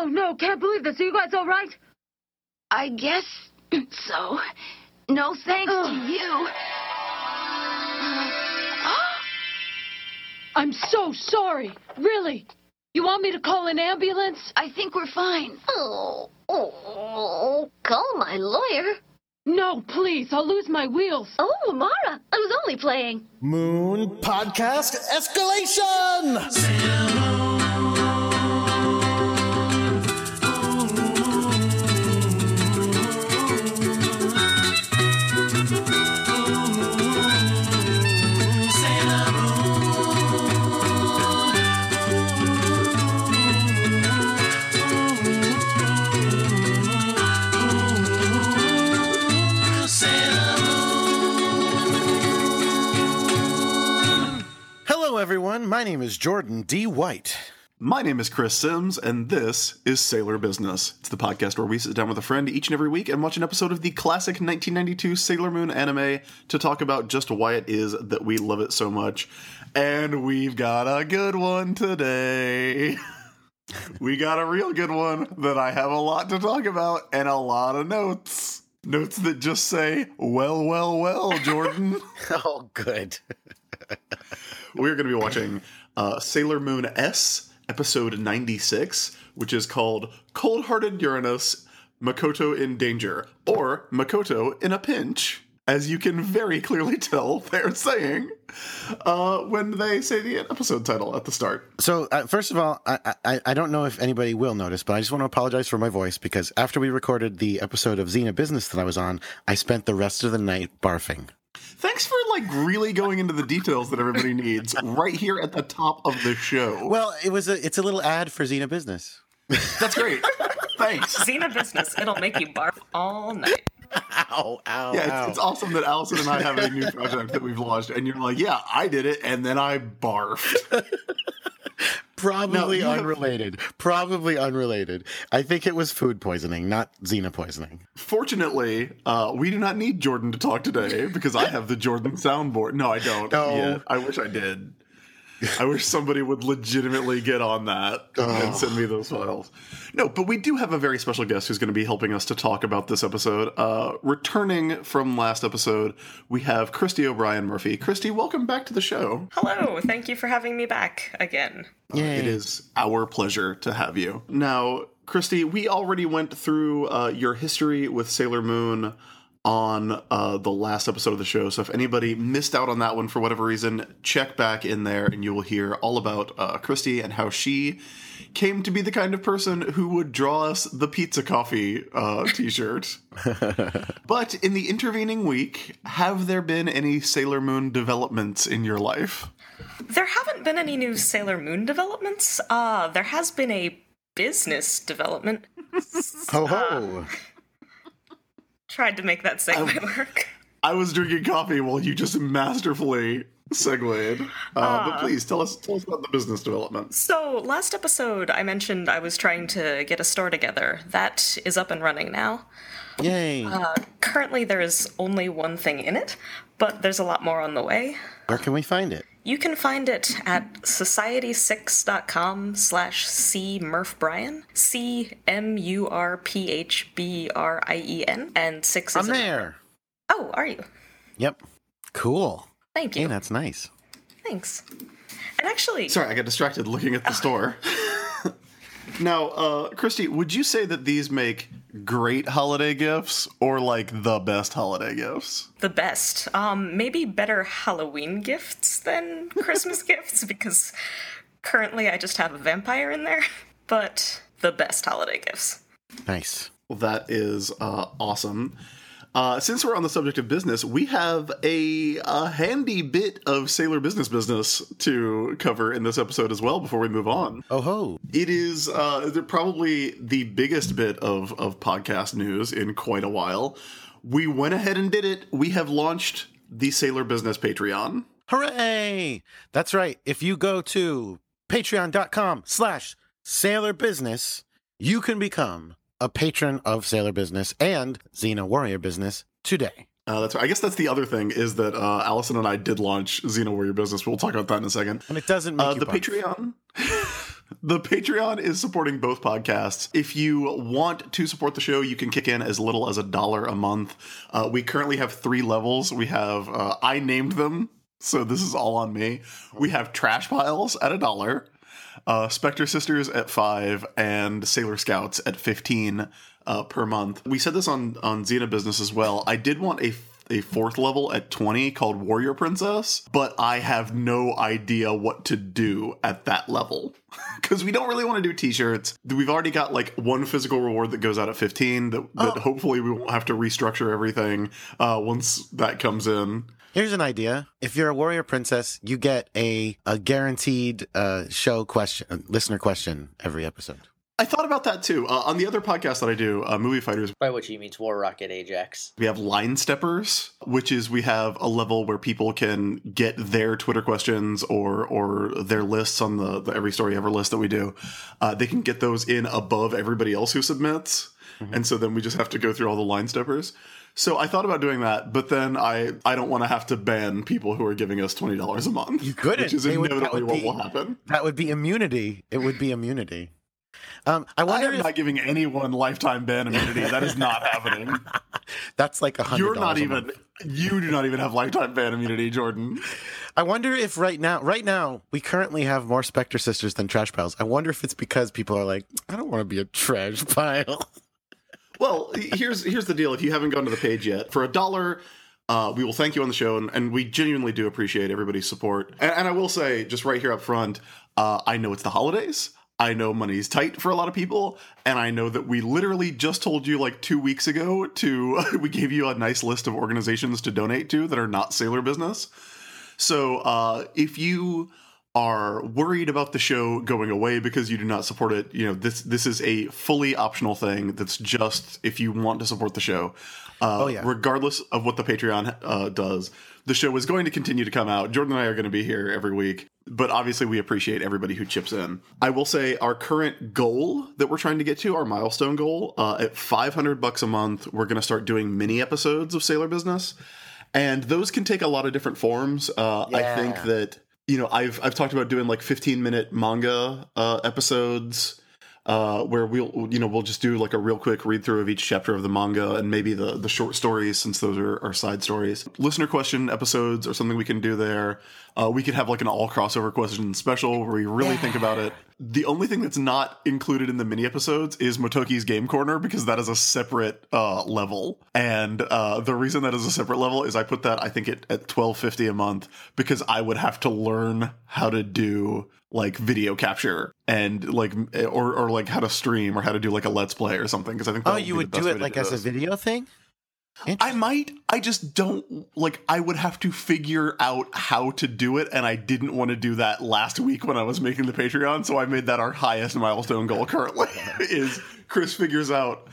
Oh, no, can't believe this. Are you guys all right? I guess so. No thanks to you. I'm so sorry. Really. You want me to call an ambulance? I think we're fine. Oh, oh, call my lawyer. No, please. I'll lose my wheels. Oh, Mara, I was only playing. Moon Podcast Escalation! Hello, everyone. My name is Jordan D. White. My name is Chris Sims, and this is Sailor Business. It's the podcast where we sit down with a friend each and every week and watch an episode of the classic 1992 Sailor Moon anime to talk about just why it is that we love it so much. And we've got a good one today. we got a real good one that I have a lot to talk about and a lot of notes. Notes that just say, well, well, well, Jordan. Oh, good. We're going to be watching uh, Sailor Moon S, episode 96, which is called Cold Hearted Uranus Makoto in Danger, or Makoto in a Pinch, as you can very clearly tell they're saying uh, when they say the episode title at the start. So, uh, first of all, I, I I don't know if anybody will notice, but I just want to apologize for my voice because after we recorded the episode of Xena Business that I was on, I spent the rest of the night barfing. Thanks for like really going into the details that everybody needs right here at the top of the show. Well, it was a it's a little ad for Xena Business. That's great. Thanks. Xena business. It'll make you barf all night. Ow, ow, Yeah, it's, it's awesome that Allison and I have a new project that we've launched, and you're like, yeah, I did it, and then I barfed. Probably have- unrelated. Probably unrelated. I think it was food poisoning, not Xena poisoning. Fortunately, uh, we do not need Jordan to talk today because I have the Jordan soundboard. No, I don't. No. Yeah, I wish I did. I wish somebody would legitimately get on that and send me those files. No, but we do have a very special guest who's going to be helping us to talk about this episode. Uh, returning from last episode, we have Christy O'Brien Murphy. Christy, welcome back to the show. Hello. Thank you for having me back again. Yay. It is our pleasure to have you. Now, Christy, we already went through uh, your history with Sailor Moon on uh, the last episode of the show. So if anybody missed out on that one for whatever reason, check back in there and you will hear all about uh, Christy and how she came to be the kind of person who would draw us the pizza coffee uh, t-shirt. but in the intervening week, have there been any Sailor Moon developments in your life? There haven't been any new Sailor Moon developments. Uh, there has been a business development. Ho ho. Tried to make that segue work. I was drinking coffee while you just masterfully segued. Uh, but please tell us tell us about the business development. So, last episode, I mentioned I was trying to get a store together. That is up and running now. Yay. Uh, currently, there is only one thing in it, but there's a lot more on the way. Where can we find it? You can find it at society6.com slash C Murph Brien. C M U R P H B R I E N. And six I'm is a- there. Oh, are you? Yep. Cool. Thank Hey, you. that's nice. Thanks. And actually, Sorry, I got distracted looking at the store. now, uh, Christy, would you say that these make great holiday gifts or like the best holiday gifts? the best. Um, maybe better Halloween gifts than Christmas gifts because currently I just have a vampire in there. But the best holiday gifts. Nice. Well, that is uh, awesome. Uh, since we're on the subject of business, we have a, a handy bit of Sailor Business business to cover in this episode as well before we move on. Oh ho. It is uh, probably the biggest bit of, of podcast news in quite a while. We went ahead and did it. We have launched the Sailor Business Patreon. Hooray! That's right. If you go to patreon.com slash sailor business, you can become a patron of Sailor Business and Xena Warrior Business today. Uh, that's right. I guess that's the other thing is that uh, Allison and I did launch Xena Warrior Business. We'll talk about that in a second. And it doesn't make Uh, the. Patreon. The Patreon is supporting both podcasts. If you want to support the show, you can kick in as little as a dollar a month. Uh, we currently have three levels. We have, uh, I named them, so this is all on me. We have Trash Piles at a dollar, uh, Spectre Sisters at five, and Sailor Scouts at 15 uh, per month. We said this on, on Xena Business as well. I did want a a fourth level at 20 called Warrior Princess, but I have no idea what to do at that level. Because we don't really want to do t shirts. We've already got like one physical reward that goes out at 15 that, that Oh. hopefully we won't have to restructure everything uh, once that comes in. Here's an idea. If you're a warrior princess, you get a, a guaranteed uh, show question, listener question every episode. I thought about that too. Uh, on the other podcast that I do, uh, Movie Fighters, By which he means War Rocket Ajax. we have line steppers, which is we have a level where people can get their Twitter questions or or their lists on the, the Every Story Ever list that we do. Uh, they can get those in above everybody else who submits, and so then we just have to go through all the line steppers. So I thought about doing that, but then I I don't want to have to ban people who are giving us twenty dollars a month. You couldn't. which is They would- inevitably would what be- will happen. That would be immunity. It would be immunity. Um, I I wonder am if not giving anyone lifetime ban immunity. That is not happening. that's like a hundred. You're not even. You do not even have lifetime ban immunity, Jordan. I wonder if right now, right now, we currently have more Spectre sisters than trash piles. I wonder if it's because people are like, I don't want to be a trash pile. Well, here's here's the deal. If you haven't gone to the page yet, for a dollar, uh, we will thank you on the show, and, and we genuinely do appreciate everybody's support. And, and I will say, just right here up front, uh, I know it's the holidays. I know money's tight for a lot of people, and I know that we literally just told you like two weeks ago to we gave you a nice list of organizations to donate to that are not Sailor Business. So uh, if you are worried about the show going away because you do not support it, you know this this is a fully optional thing. That's just if you want to support the show. Uh, Oh, yeah. Regardless of what the Patreon uh, does, the show is going to continue to come out. Jordan and I are going to be here every week, but obviously we appreciate everybody who chips in. I will say our current goal that we're trying to get to, our milestone goal, uh, at 500 bucks a month, we're going to start doing mini episodes of Sailor Business and those can take a lot of different forms. Uh, I think that you know I've I've talked about doing like 15 minute manga uh, episodes. Uh, where we'll you know we'll just do like a real quick read through of each chapter of the manga and maybe the the short stories since those are, are side stories. Listener question episodes or something we can do there. Uh, we could have like an all crossover question special where we really think about it. The only thing that's not included in the mini episodes is Motoki's Game Corner because that is a separate uh, level, and uh, the reason that is a separate level is I put that I think at, at twelve fifty a month because I would have to learn how to do like video capture and like or or like how to stream or how to do like a let's play or something because I think Oh, you would do it like as a video thing? I might. I just don't like. I would have to figure out how to do it, and I didn't want to do that last week when I was making the Patreon. So I made that our highest milestone goal currently. is Chris figures out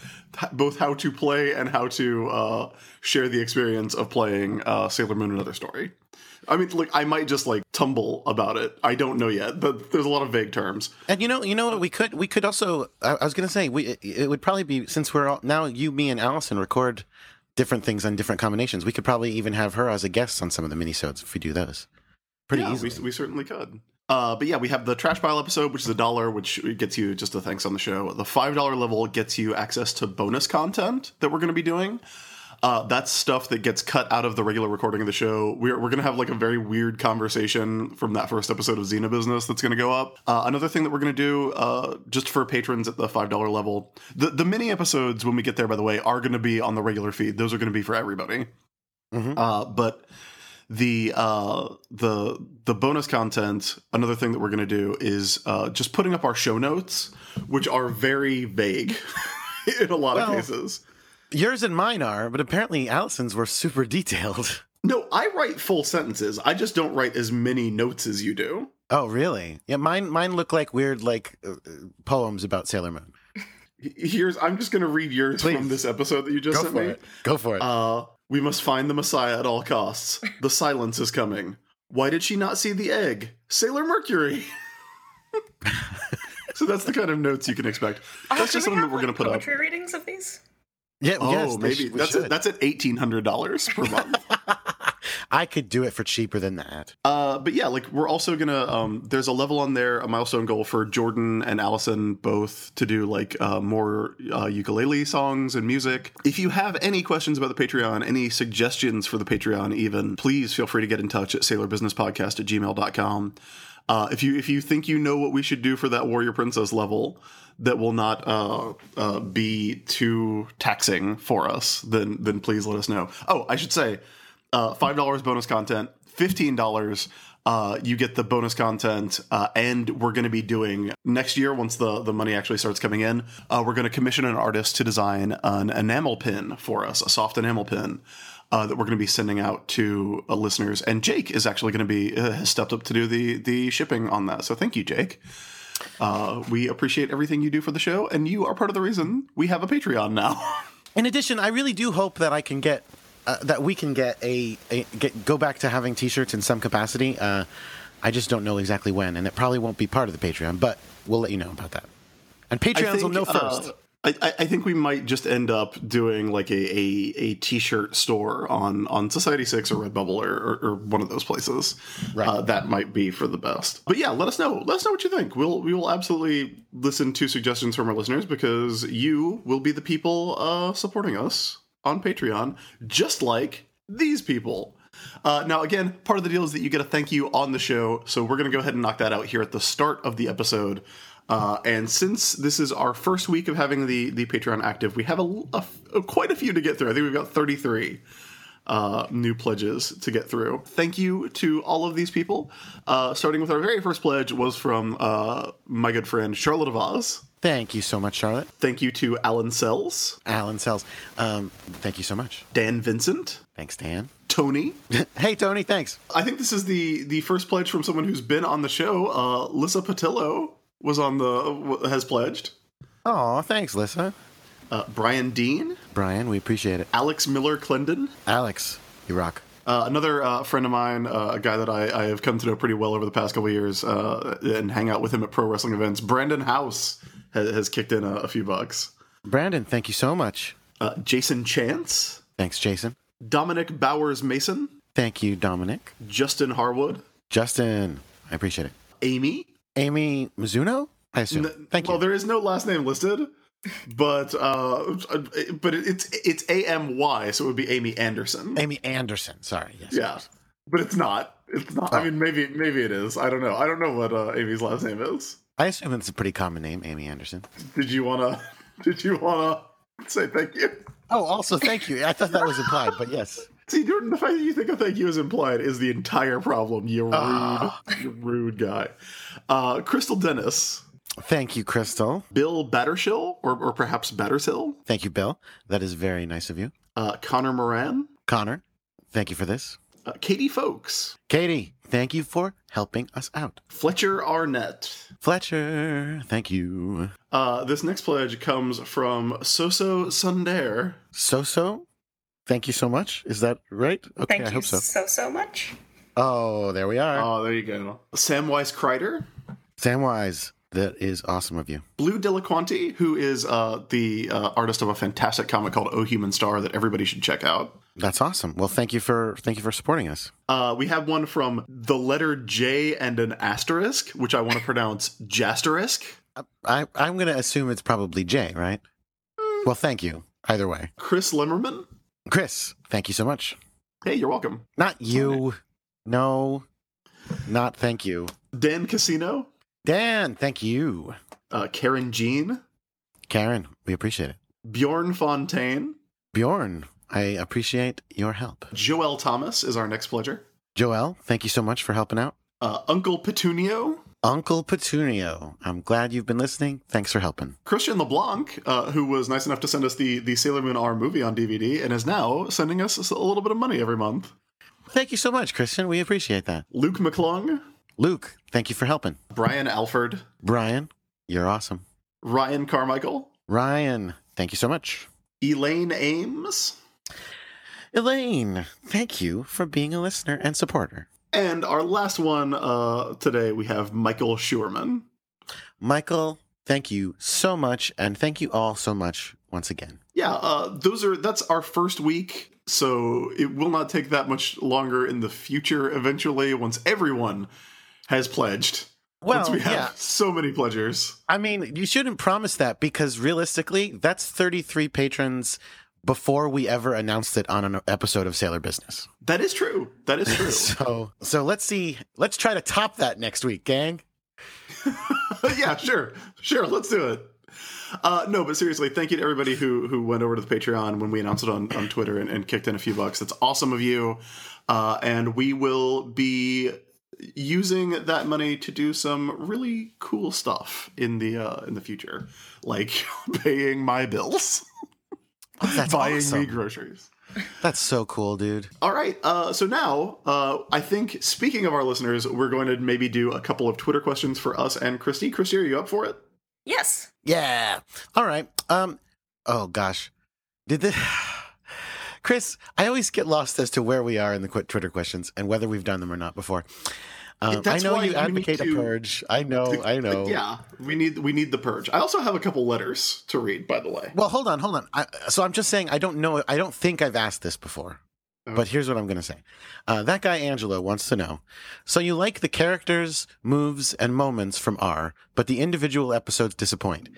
both how to play and how to uh, share the experience of playing uh, Sailor Moon: Another Story. I mean, like I might just like tumble about it. I don't know yet, but there's a lot of vague terms. And you know, you know what we could we could also I, I was going to say we it would probably be since we're all now you me and Allison record different things on different combinations. We could probably even have her as a guest on some of the minisodes if we do those. Pretty yeah, easily. We, we certainly could. Uh, but yeah, we have the trash pile episode, which is a dollar, which gets you just a thanks on the show. The five dollar level gets you access to bonus content that we're going to be doing. Uh, that's stuff that gets cut out of the regular recording of the show. We're, we're going to have like a very weird conversation from that first episode of Xena Business that's going to go up. Uh, another thing that we're going to do, uh, just for patrons at the $5 level, the, the mini episodes, when we get there, by the way, are going to be on the regular feed. Those are going to be for everybody. Mhm. Uh, but the uh the the bonus content another thing that we're going to do is uh just putting up our show notes which are very vague in a lot Well- of cases Yours and mine are, but apparently Allison's were super detailed. no i write full sentences i just don't write as many notes as you do Oh, really? Yeah, mine mine look like weird like uh, uh, poems about Sailor Moon. here's i'm just going to read yours Please. from this episode that you just Go sent for me it. Go for it. uh we must find the messiah at all costs the silence is coming why did she not see the egg sailor mercury so that's the kind of notes you can expect Oh, that's can just something that we're going to like, put up poetry readings of these. Yeah, Oh, yes, maybe sh- that's at, that's at eighteen hundred dollars per month. I could do it for cheaper than that. Uh, but yeah, like we're also gonna. Um, there's a level on there, a milestone goal for Jordan and Allison both to do like uh, more uh, ukulele songs and music. If you have any questions about the Patreon, any suggestions for the Patreon, even please feel free to get in touch at sailorbusinesspodcast at gmail.com. Uh, if you if you think you know what we should do for that warrior princess level that will not uh, uh, be too taxing for us, then then please let us know. Oh, I should say, uh, five dollars bonus content, fifteen dollars. Uh, you get the bonus content, uh, and we're going to be doing next year once the the money actually starts coming in. We're going to commission an artist to design an enamel pin for us, a soft enamel pin. Uh, that we're going to be sending out to uh, listeners, and Jake is actually going to be uh, has stepped up to do the the shipping on that. So thank you, Jake. Uh, we appreciate everything you do for the show, and you are part of the reason we have a Patreon now. In addition, I really do hope that I can get uh, that we can get a, a get, go back to having T-shirts in some capacity. Uh, I just don't know exactly when, and it probably won't be part of the Patreon, but we'll let you know about that. And Patreons will think, know uh, first. I, I think we might just end up doing like a, a, a t-shirt store on, on Society Six or Redbubble or, or, or one of those places. Right. Uh, that might be for the best. But yeah, let us know. Let us know what you think. We'll we will absolutely listen to suggestions from our listeners because you will be the people uh, supporting us on Patreon, just like these people. Uh, now, again, part of the deal is that you get a thank you on the show, so we're going to go ahead and knock that out here at the start of the episode. Uh, and since this is our first week of having the the Patreon active, we have a, a- quite a few to get through. I think we've got 33 uh, new pledges to get through. Thank you to all of these people. Uh, starting with our very first pledge was from uh, my good friend Charlotte of Oz. Thank you so much, Charlotte. Thank you to Alan Sells, Alan Sells. Um, thank you so much. Dan Vincent, Thanks, Dan. Tony. hey, Tony. Thanks. I think this is the the first pledge from someone who's been on the show. Uh, Lissa Patillo was on the has pledged. Oh, thanks, Lissa. Uh, Brian Dean, Brian, we appreciate it. Alex Miller Clendon, Alex, you rock. Uh, another uh, friend of mine, uh, a guy that I, I have come to know pretty well over the past couple of years, uh, and hang out with him at pro wrestling events. Brandon House has, has kicked in a, a few bucks. Brandon, thank you so much. Uh, Jason Chance, Thanks, Jason. Dominic Bowers Mason, Thank you, Dominic. Justin Harwood, Justin, I appreciate it. Amy. Amy Mizuno? I assume. N- Thank you. Well, there is no last name listed, but uh, but it's it's A M Y, so it would be Amy Anderson. Amy Anderson. Sorry. Yes. Yeah, but it's not. It's not. Oh. I mean, maybe maybe it is. I don't know. I don't know what uh, Amy's last name is. I assume it's a pretty common name, Amy Anderson. Did you wanna? Did you wanna say thank you? Oh, also thank you. I thought that was implied, but yes. See, Jordan, the fact that you think a thank you is implied is the entire problem. You rude, you rude guy. Uh, Crystal Dennis, Thank you, Crystal. Bill Battershill, or, or perhaps Battershill, Thank you, Bill. That is very nice of you. uh, Connor Moran, Connor, thank you for this. uh, Katie Folks, Katie, thank you for helping us out. Fletcher Arnett. Fletcher, thank you. Uh, this next pledge comes from Soso Sundar. So so, thank you so much. Is that right? Okay, Thank I you hope so. so so much. Oh, there we are. Oh, there you go. Samwise Kreider, Samwise, that is awesome of you. Blue Delliquanti, who is uh, the uh, artist of a fantastic comic called Oh Human Star that everybody should check out. That's awesome. Well, thank you for thank you for supporting us. Uh, we have one from the letter J and an asterisk, which I want to pronounce Jasterisk. I I'm going to assume it's probably Jay, right? Well, thank you. Either way, Chris Limmerman. Chris, thank you so much. Hey, you're welcome. Not you. No, not thank you. Dan Casino. Dan, thank you. Uh, Karen Jean. Karen, we appreciate it. Bjorn Fontaine. Bjorn, I appreciate your help. Joel Thomas is our next pledger. Joel, thank you so much for helping out. Uh, Uncle Petunio. Uncle Petunio, I'm glad you've been listening. Thanks for helping. Christian LeBlanc, uh, who was nice enough to send us the, the Sailor Moon R movie on DVD and is now sending us a little bit of money every month. Thank you so much, Christian. We appreciate that. Luke McClung, Luke, thank you for helping. Brian Alford, Brian, you're awesome. Ryan Carmichael, Ryan, thank you so much. Elaine Ames, Elaine, thank you for being a listener and supporter. And our last one uh, today we have Michael Schurman. Michael, thank you so much. And thank you all so much once again. Yeah, uh, those are that's our first week, so it will not take that much longer in the future. Eventually, once everyone has pledged, once we have yeah. so many pledgers. I mean, you shouldn't promise that because realistically, that's 33 patrons before we ever announced it on an episode of Sailor Business. That is true. That is true. So, so let's see. Let's try to top that next week, gang. yeah, sure, sure. Let's do it. Uh, no, but seriously, thank you to everybody who who went over to the Patreon when we announced it on, on Twitter and, and kicked in a few bucks. That's awesome of you. Uh, and we will be using that money to do some really cool stuff in the uh, in the future, like paying my bills, Oh, that's buying awesome. me groceries. That's so cool, dude. All right. Uh, so now, uh, I think speaking of our listeners, we're going to maybe do a couple of Twitter questions for us and Christy. Christy, are you up for it? Yes. Yeah. All right. Um. Oh gosh, did the Chris? I always get lost as to where we are in the qu- Twitter questions and whether we've done them or not before. Um, I know why you advocate need a purge. I know. I know. Yeah, we need we need the purge. I also have a couple letters to read, by the way. Well, hold on, hold on. I, so I'm just saying I don't know. I don't think I've asked this before. Oh. But here's what I'm going to say. Uh, that guy Angelo wants to know. So you like the characters, moves, and moments from R, but the individual episodes disappoint.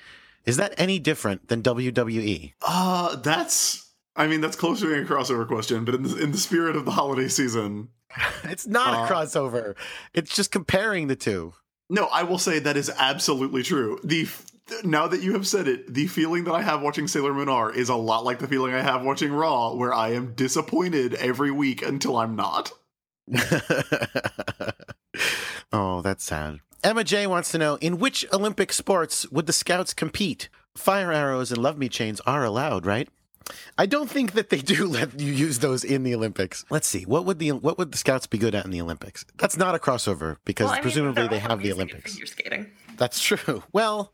Is that any different than? WWE? Uh that's I mean that's close to being a crossover question, but in the, in the spirit of the holiday season, It's not Uh, a crossover. It's just comparing the two. no, I will say that is absolutely true. The f- now that you have said it, the feeling that I have watching Sailor Moon R is a lot like the feeling I have watching Raw, where I am disappointed every week until I'm not. oh, that's sad. Emma J wants to know in which Olympic sports would the scouts compete? Fire arrows and love me chains are allowed, right? I don't think that they do let you use those in the Olympics. Let's see. What would the what would the scouts be good at in the Olympics? That's not a crossover because Well, I mean, presumably they're they all have the amazing at Olympics. Figure skating. That's true. Well,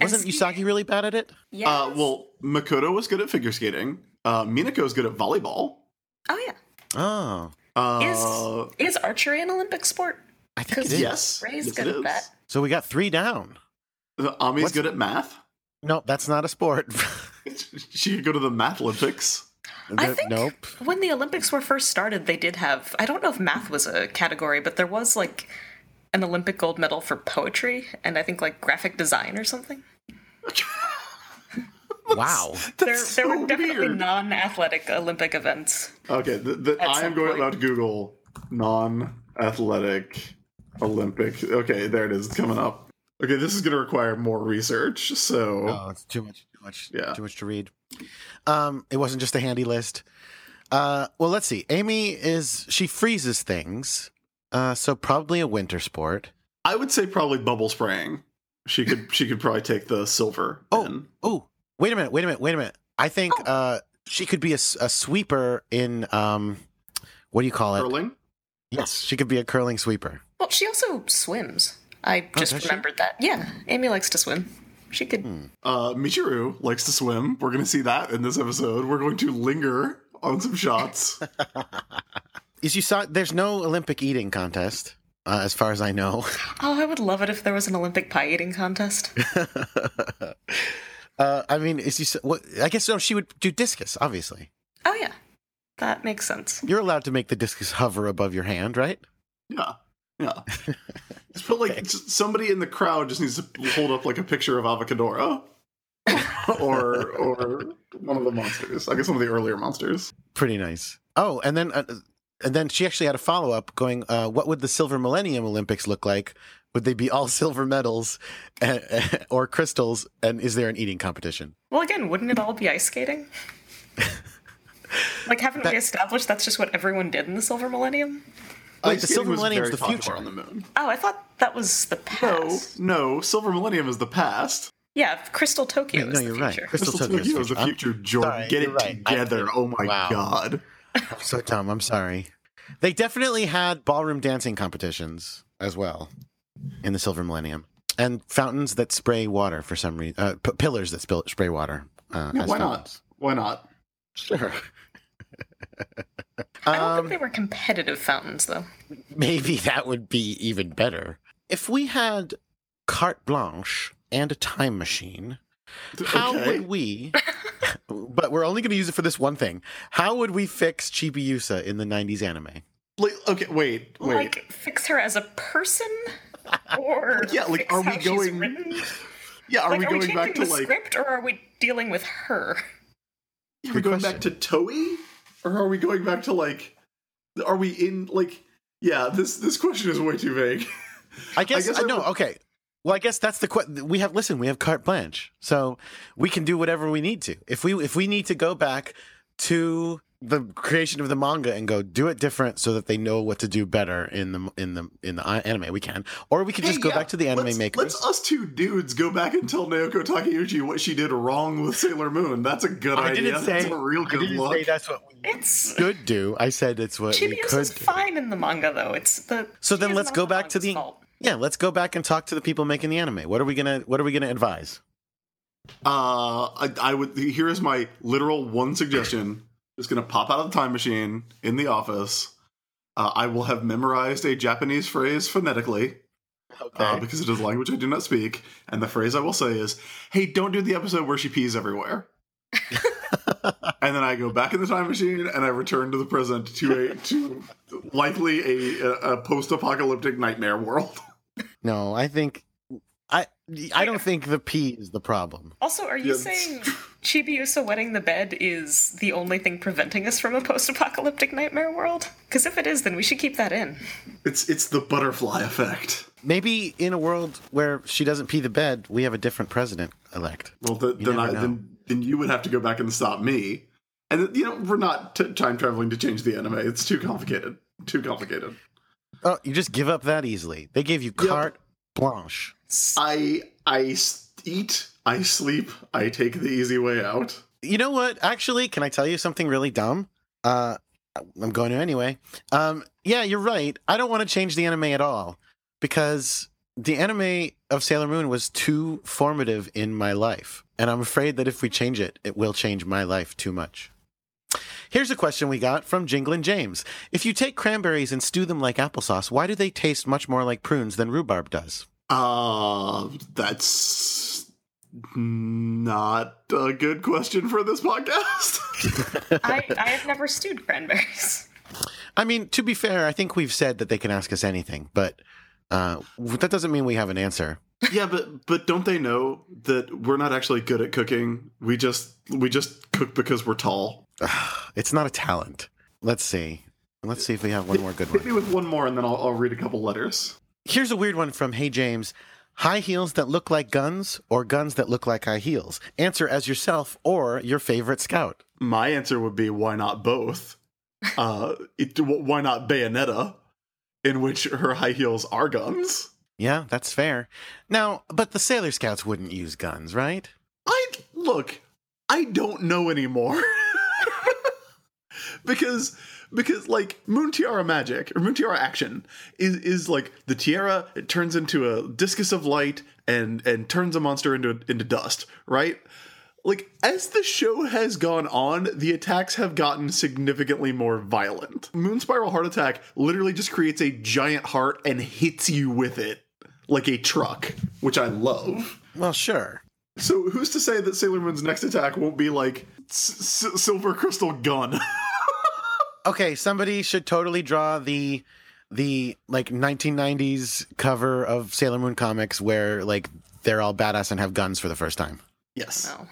wasn't skiing. Usagi really bad at it? Yes. Uh, well, Makoto was good at figure skating. Uh, Minako's good at volleyball. Oh yeah. Oh, Uh, Is is archery an Olympic sport? I think it Because is. yes, Ray's yes, good at that. So we got three down. The Ami's What's- good at math. No, that's not a sport. She could go to the math Olympics. I There- think nope. when the Olympics were first started, they did have. I don't know if math was a category, but there was like an Olympic gold medal for poetry and I think like graphic design or something. Wow. There, That's there so were definitely weird. non-athletic Olympic events. Okay, the, the, I am going point. about to Google non-athletic Olympic. Okay, there it is. It's coming up. Okay, this is going to require more research. So Oh, it's too much. Too much. Yeah. Too much to read. Um, it wasn't just a handy list. Uh, well, let's see. Amy is she freezes things, uh, so probably a winter sport. I would say probably bubble spraying. She could she could probably take the silver. Oh, in. oh, wait a minute, wait a minute, wait a minute. I think Oh. uh, she could be a, a sweeper in um, what do you call it? curling. Yes, she could be a curling sweeper. Well, she also swims. I just does she? remembered that. Yeah, Amy likes to swim. She could. Uh, Michiru likes to swim. We're going to see that in this episode. We're going to linger on some shots. Is you saw? There's no Olympic eating contest, uh, as far as I know. Oh, I would love it if there was an Olympic pie eating contest. uh, I mean, is you? What, I guess no. She would do discus. Obviously, oh yeah, that makes sense. you're allowed to make the discus hover above your hand, right? Yeah. Yeah. Just put like just somebody in the crowd just needs to hold up like a picture of Avocadora. or or one of the monsters. I guess one of the earlier monsters. Pretty nice. Oh, and then uh, and then she actually had a follow up going. Uh, what would the Silver Millennium Olympics look like? Would they be all silver medals uh, or crystals? And is there an eating competition? Well, again, wouldn't it all be ice skating? like, haven't That- we established that's just what everyone did in the Silver Millennium? Like Ice the skating Silver Millennium is the future. on the moon. Oh, I thought that was the No, past. no, no, Silver Millennium is the past. Yeah, Crystal Tokyo Wait, is no, the you're right. future. Crystal Crystal Tokyo Tokyo is the I'm- future, Jordan. sorry, Get it you're right. I- together. oh my Wow. god. I'm so dumb. I'm sorry. They definitely had ballroom dancing competitions as well in the Silver Millennium, and fountains that spray water for some reason. Uh, p- pillars that spill, spray water. Uh, Yeah, as why not? Why not? Sure. I don't Um, think they were competitive fountains, though. maybe that would be even better if we had carte blanche and a time machine. How Okay. would we? but we're only going to use it for this one thing. How would we fix Chibiusa in the '90s anime? Like, okay, wait, wait. Like, fix her as a person? Or Yeah, like, fix are we going- yeah, are like, we are we going changing back to the like? script, or are we dealing with her? Are we Good going back to Toei, or are we going back to like? Are we in like? Yeah, this this question is way too vague. I guess, guess I I no. Okay. Well, I guess that's the que- we have. Listen, we have carte blanche, so we can do whatever we need to. If we if we need to go back to the creation of the manga and go do it different so that they know what to do better in the in the in the anime, we can. Or we could just Hey, go yeah, back to the anime let's, makers. Let's us two dudes go back and tell Naoko Takeuchi what she did wrong with Sailor Moon. That's a good I idea. didn't say that's a real I good didn't look. say that's what we It's could do. I said it's what we could. Chibiusa's do. fine in the manga, though. It's the So then let's go back to the fault. yeah. Let's go back and talk to the people making the anime. What are we gonna What are we gonna advise? Uh, I, I would. Here is my literal one suggestion. Just gonna pop out of the time machine in the office. Uh, I will have memorized a Japanese phrase phonetically Okay. uh, because it is a language I do not speak. And the phrase I will say is, "Hey, don't do the episode where she pees everywhere." and then I go back in the time machine and I return to the present to a to likely a, a, a post-apocalyptic nightmare world. no, I think I I don't think the P is the problem. Also, are you Yeah, saying Chibiusa wetting the bed is the only thing preventing us from a post-apocalyptic nightmare world? Because if it is, then we should keep that in. It's it's the butterfly effect. Maybe in a world where she doesn't pee the bed, we have a different president elect. Well, th- You then I then then you would have to go back and stop me. And you know we're not t- time traveling to change the anime. It's too complicated. Too complicated. Oh, you just give up that easily. They gave you Yep. carte blanche. I I s- eat. I sleep. I take the easy way out. You know what? Actually, can I tell you something really dumb? Uh, I'm going to anyway. Um, yeah, you're right. I don't want to change the anime at all because the anime of Sailor Moon was too formative in my life. And I'm afraid that if we change it, it will change my life too much. Here's a question we got from Jinglin James. If you take cranberries and stew them like applesauce, why do they taste much more like prunes than rhubarb does? Uh, that's not a good question for this podcast. I, I have never stewed cranberries. I mean, to be fair, I think we've said that they can ask us anything, but uh, that doesn't mean we have an answer. yeah, but but don't they know that we're not actually good at cooking? We just we just cook because we're tall. It's not a talent. Let's see. Let's see if we have one more good Hit me one. with one more, and then I'll, I'll read a couple letters. Here's a weird one from Hey James. High heels that look like guns or guns that look like high heels? Answer as yourself or your favorite scout. My answer would be why not both? Uh, it, why not Bayonetta, in which her high heels are guns? Yeah, that's fair. Now, but the Sailor Scouts wouldn't use guns, right? I look. I don't know anymore because because like Moon Tiara magic or Moon Tiara action is is like the tiara. It turns into a discus of light and and turns a monster into into dust. Right. Like as the show has gone on, the attacks have gotten significantly more violent. Moon Spiral Heart Attack literally just creates a giant heart and hits you with it like a truck, which I love. Well, sure. So who's to say that Sailor Moon's next attack won't be like s- s- silver crystal gun? Okay, somebody should totally draw the the like 1990s cover of Sailor Moon comics where like they're all badass and have guns for the first time. yes. No.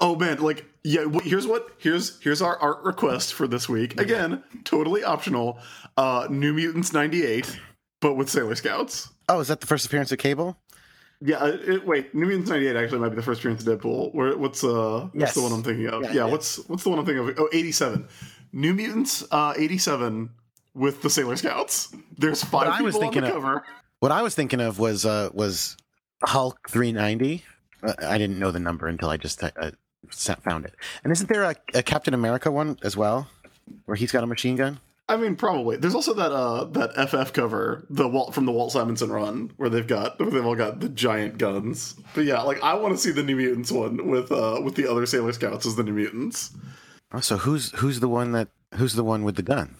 Oh man, like yeah. wh- Here's what here's here's our art request for this week. Again, totally optional. Uh, New Mutants '98, but with Sailor Scouts. Oh, is that the first appearance of Cable? Yeah. uh, It, wait, New Mutants '98 actually might be the first appearance of Deadpool. Where what's uh what's Yes. the one I'm thinking of? Yeah, Yeah. yeah. What's what's the one I'm thinking of? Oh, 87. New Mutants uh 87 with the Sailor Scouts. There's five I was people on the of- cover. What I was thinking of was uh was Hulk 390. Uh, I didn't know the number until I just uh, uh, found it. And isn't there a, a Captain America one as well, where he's got a machine gun? I mean, probably. There's also that uh that FF cover, the Walt from the Walt Simonson run, where they've got where they've all got the giant guns. But yeah, like I want to see the New Mutants one with uh with the other Sailor Scouts as the New Mutants. Oh, so who's who's the one that who's the one with the gun?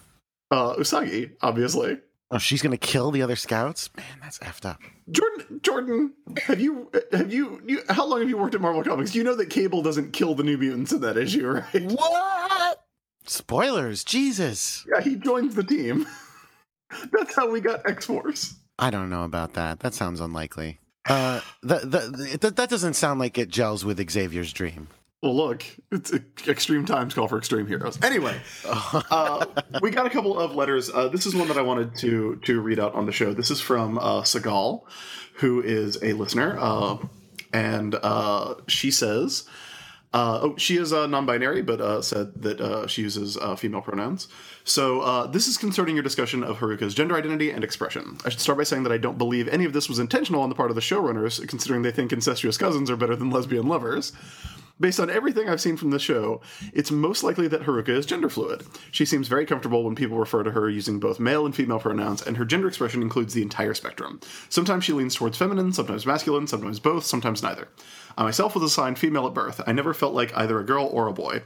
Uh, Usagi, obviously. Oh, she's gonna kill the other scouts? Man, that's effed up. Jordan, Jordan, have you have you, you how long have you worked at Marvel Comics? You know that Cable doesn't kill the New Mutants in that issue, right? What? Spoilers, Jesus. Yeah, he joins the team. That's how we got X Force. I don't know about that. That sounds unlikely. Uh, the, the, the, that doesn't sound like it gels with Xavier's dream. Well, look, it's extreme times call for extreme heroes. Anyway, uh, we got a couple of letters. Uh, this is one that I wanted to to read out on the show. This is from uh, Segal, who is a listener, uh, and uh, she says. Uh, oh, she is uh, non-binary, but uh, said that uh, she uses uh, female pronouns. So uh, this is concerning your discussion of Haruka's gender identity and expression. I should start by saying that I don't believe any of this was intentional on the part of the showrunners, considering they think incestuous cousins are better than lesbian lovers. Based on everything I've seen from the show, it's most likely that Haruka is gender fluid. She seems very comfortable when people refer to her using both male and female pronouns, and her gender expression includes the entire spectrum. Sometimes she leans towards feminine, sometimes masculine, sometimes both, sometimes neither. I myself was assigned female at birth. I never felt like either a girl or a boy.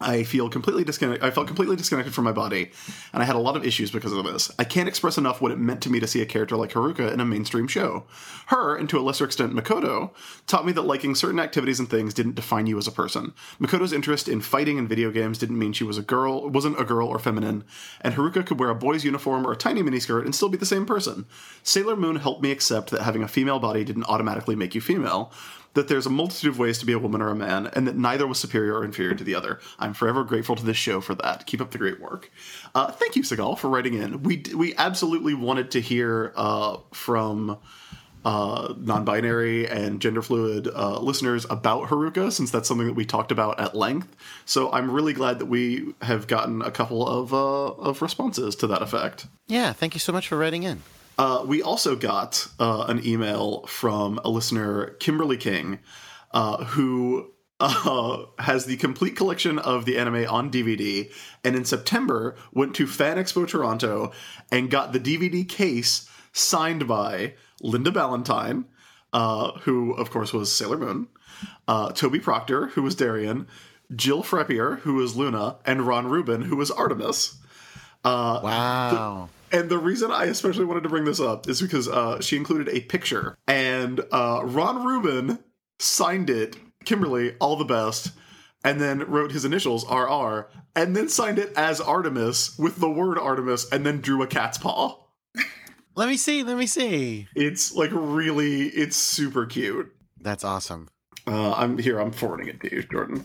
I feel completely disconnected. I felt completely disconnected from my body, and I had a lot of issues because of this. I can't express enough what it meant to me to see a character like Haruka in a mainstream show. Her, and to a lesser extent Makoto, taught me that liking certain activities and things didn't define you as a person. Makoto's interest in fighting and video games didn't mean she was a girl, wasn't a girl or feminine, and Haruka could wear a boy's uniform or a tiny miniskirt and still be the same person. Sailor Moon helped me accept that having a female body didn't automatically make you female that there's a multitude of ways to be a woman or a man, and that neither was superior or inferior to the other. I'm forever grateful to this show for that. Keep up the great work. Uh, thank you, Segal, for writing in. We we absolutely wanted to hear uh, from uh, non-binary and gender fluid uh, listeners about Haruka, since that's something that we talked about at length. So I'm really glad that we have gotten a couple of uh, of responses to that effect. Yeah, thank you so much for writing in. Uh, we also got uh, an email from a listener, Kimberly King, uh, who uh, has the complete collection of the anime on DVD, and in September went to Fan Expo Toronto and got the DVD case signed by Linda Ballantyne, uh, who of course was Sailor Moon, uh, Toby Proctor, who was Darien, Jill Frappier, who was Luna, and Ron Rubin, who was Artemis. Wow. And the reason I especially wanted to bring this up is because uh, she included a picture, and uh, Ron Rubin signed it, Kimberly, all the best, and then wrote his initials, RR, and then signed it as Artemis with the word Artemis, and then drew a cat's paw. let me see. Let me see. It's like really, it's super cute. That's awesome. Uh, I'm here. I'm forwarding it to you, Jordan.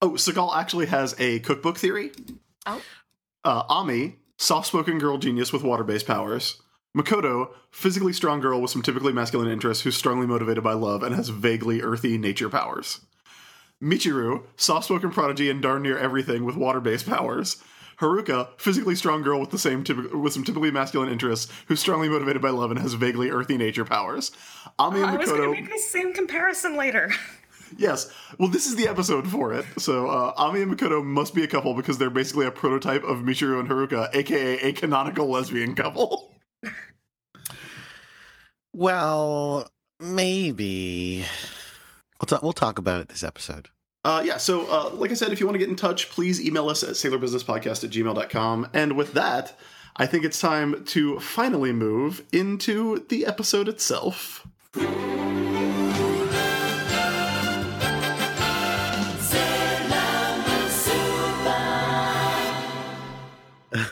Oh, Seagal actually has a cookbook theory. Oh. Uh, Ami, soft-spoken girl genius with water-based powers. Makoto, physically strong girl with some typically masculine interests who's strongly motivated by love and has vaguely earthy nature powers. Michiru, soft-spoken prodigy and darn near everything with water-based powers. Haruka, physically strong girl with the same typ- with some typically masculine interests, who's strongly motivated by love and has vaguely earthy nature powers. Ami and Makoto. I was going to make the same comparison later. Yes. Well, this is the episode for it. So, uh, Ami and Makoto must be a couple because they're basically a prototype of Michiru and Haruka, aka a canonical lesbian couple. Well, maybe. We'll, talk. we'll talk about it this episode. Uh, yeah, so uh, like I said, if you want to get in touch, please email us at sailorbusinesspodcast at gmail.com. And with that, I think it's time to finally move into the episode itself.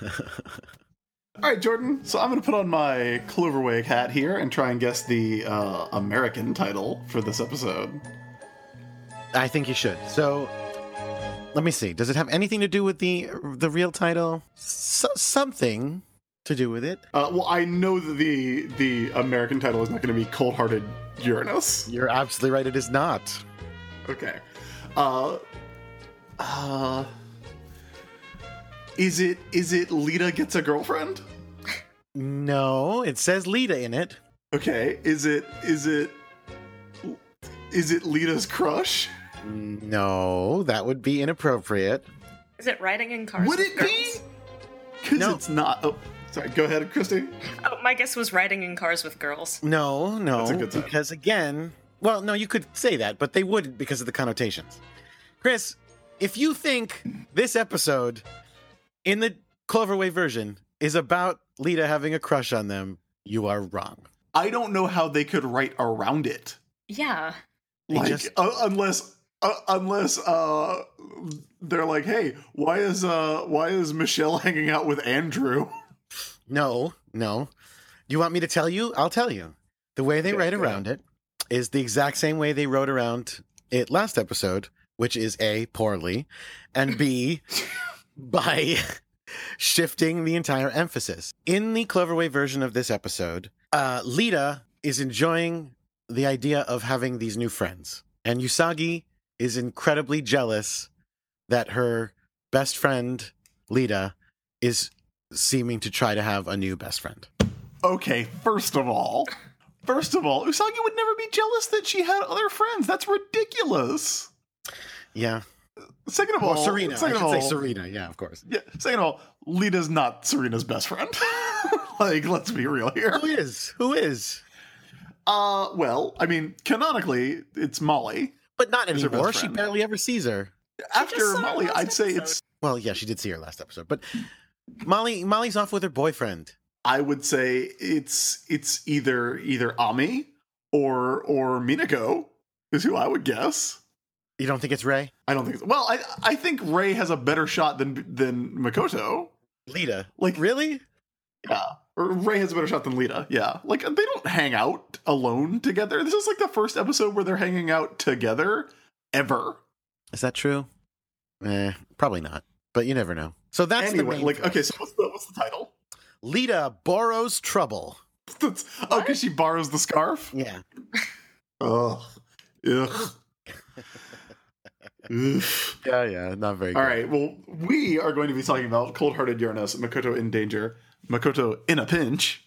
All right, Jordan. So I'm going to put on my Cloverway hat here and try and guess the uh, American title for this episode. I think you should. So, let me see. Does it have anything to do with the the real title? So, something to do with it. Uh, well, I know that the the American title is not going to be Cold Hearted Uranus. You're absolutely right. It is not. Okay. Uh, uh, is it is it Lita gets a girlfriend? No, it says Lita in it. Okay. Is it is it is it Lita's crush? No, that would be inappropriate. Is it riding in cars? With girls? Would with it girls? be? Because No. it's not. Oh, sorry. Go ahead, Christy. Oh, my guess was riding in cars with girls. No, no, That's a good sign. because again, well, no, you could say that, but they wouldn't because of the connotations. Chris, if you think this episode in the Cloverway version is about Lita having a crush on them, you are wrong. I don't know how they could write around it. Yeah. Like just- uh, unless uh, unless uh they're like, "Hey, why is uh why is Michelle hanging out with Andrew?" No, no. You want me to tell you? I'll tell you. The way they Okay, write go around it is the exact same way they wrote around it last episode, which is A, poorly, and B, by shifting the entire emphasis. In the Cloverway version of this episode, uh, Lita is enjoying the idea of having these new friends, and Usagi is incredibly jealous that her best friend, Lita, is seeming to try to have a new best friend. Okay, first of all, first of all, Usagi would never be jealous that she had other friends. That's ridiculous. Yeah. Second of Well, all, Serena. I Second should of all, say Serena. Yeah, of course. Yeah. Second of all, Lita's not Serena's best friend. like, let's be real here. Who is? Who is? Uh, well, I mean, canonically, it's Molly. But not Is her best anymore. She barely ever sees her. After saw her Molly, I'd say episode. it's. Well, yeah, she did see her last episode, but Molly Molly's off with her boyfriend. I would say it's it's either either Ami or or Minako is who I would guess. You don't think it's Ray? I don't think. So. Well, I I think Ray has a better shot than than Makoto. Lita. Like- really? Yeah. Or Ray has a better shot than Lita. Yeah. Like they don't hang out alone together. This is like the first episode where they're hanging out together ever. Is that true? Eh, probably not. But you never know. So that's the anyway, main like thrust. okay, so what's the what's the title? Lita borrows trouble. That's, oh, because she borrows the scarf. Yeah. Ugh. Ugh. Yeah, yeah. Not very All right. Well, we are going to be talking about Cold Hearted Uranus, Makoto in Danger, Makoto in a Pinch,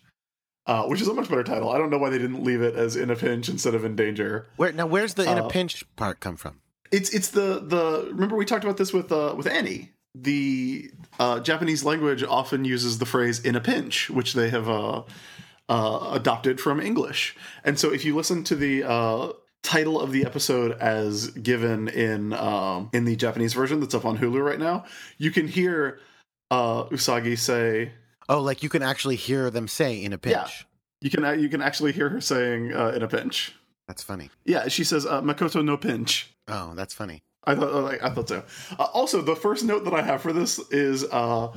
uh, which is a much better title. I don't know why they didn't leave it as in a pinch instead of in danger. Where now where's the in a Uh, pinch part come from? It's it's the the remember we talked about this with uh, with Annie. The uh, Japanese language often uses the phrase "in a pinch," which they have uh, uh, adopted from English. And so, if you listen to the uh, title of the episode as given in um, in the Japanese version that's up on Hulu right now, you can hear uh, Usagi say, Oh, like you can actually hear them say in a pinch. Yeah. "You can you can actually hear her saying uh, in a pinch." That's funny. Yeah, she says uh, "Makoto no pinch." Oh, that's funny. I thought I thought so. Uh, also, the first note that I have for this is uh,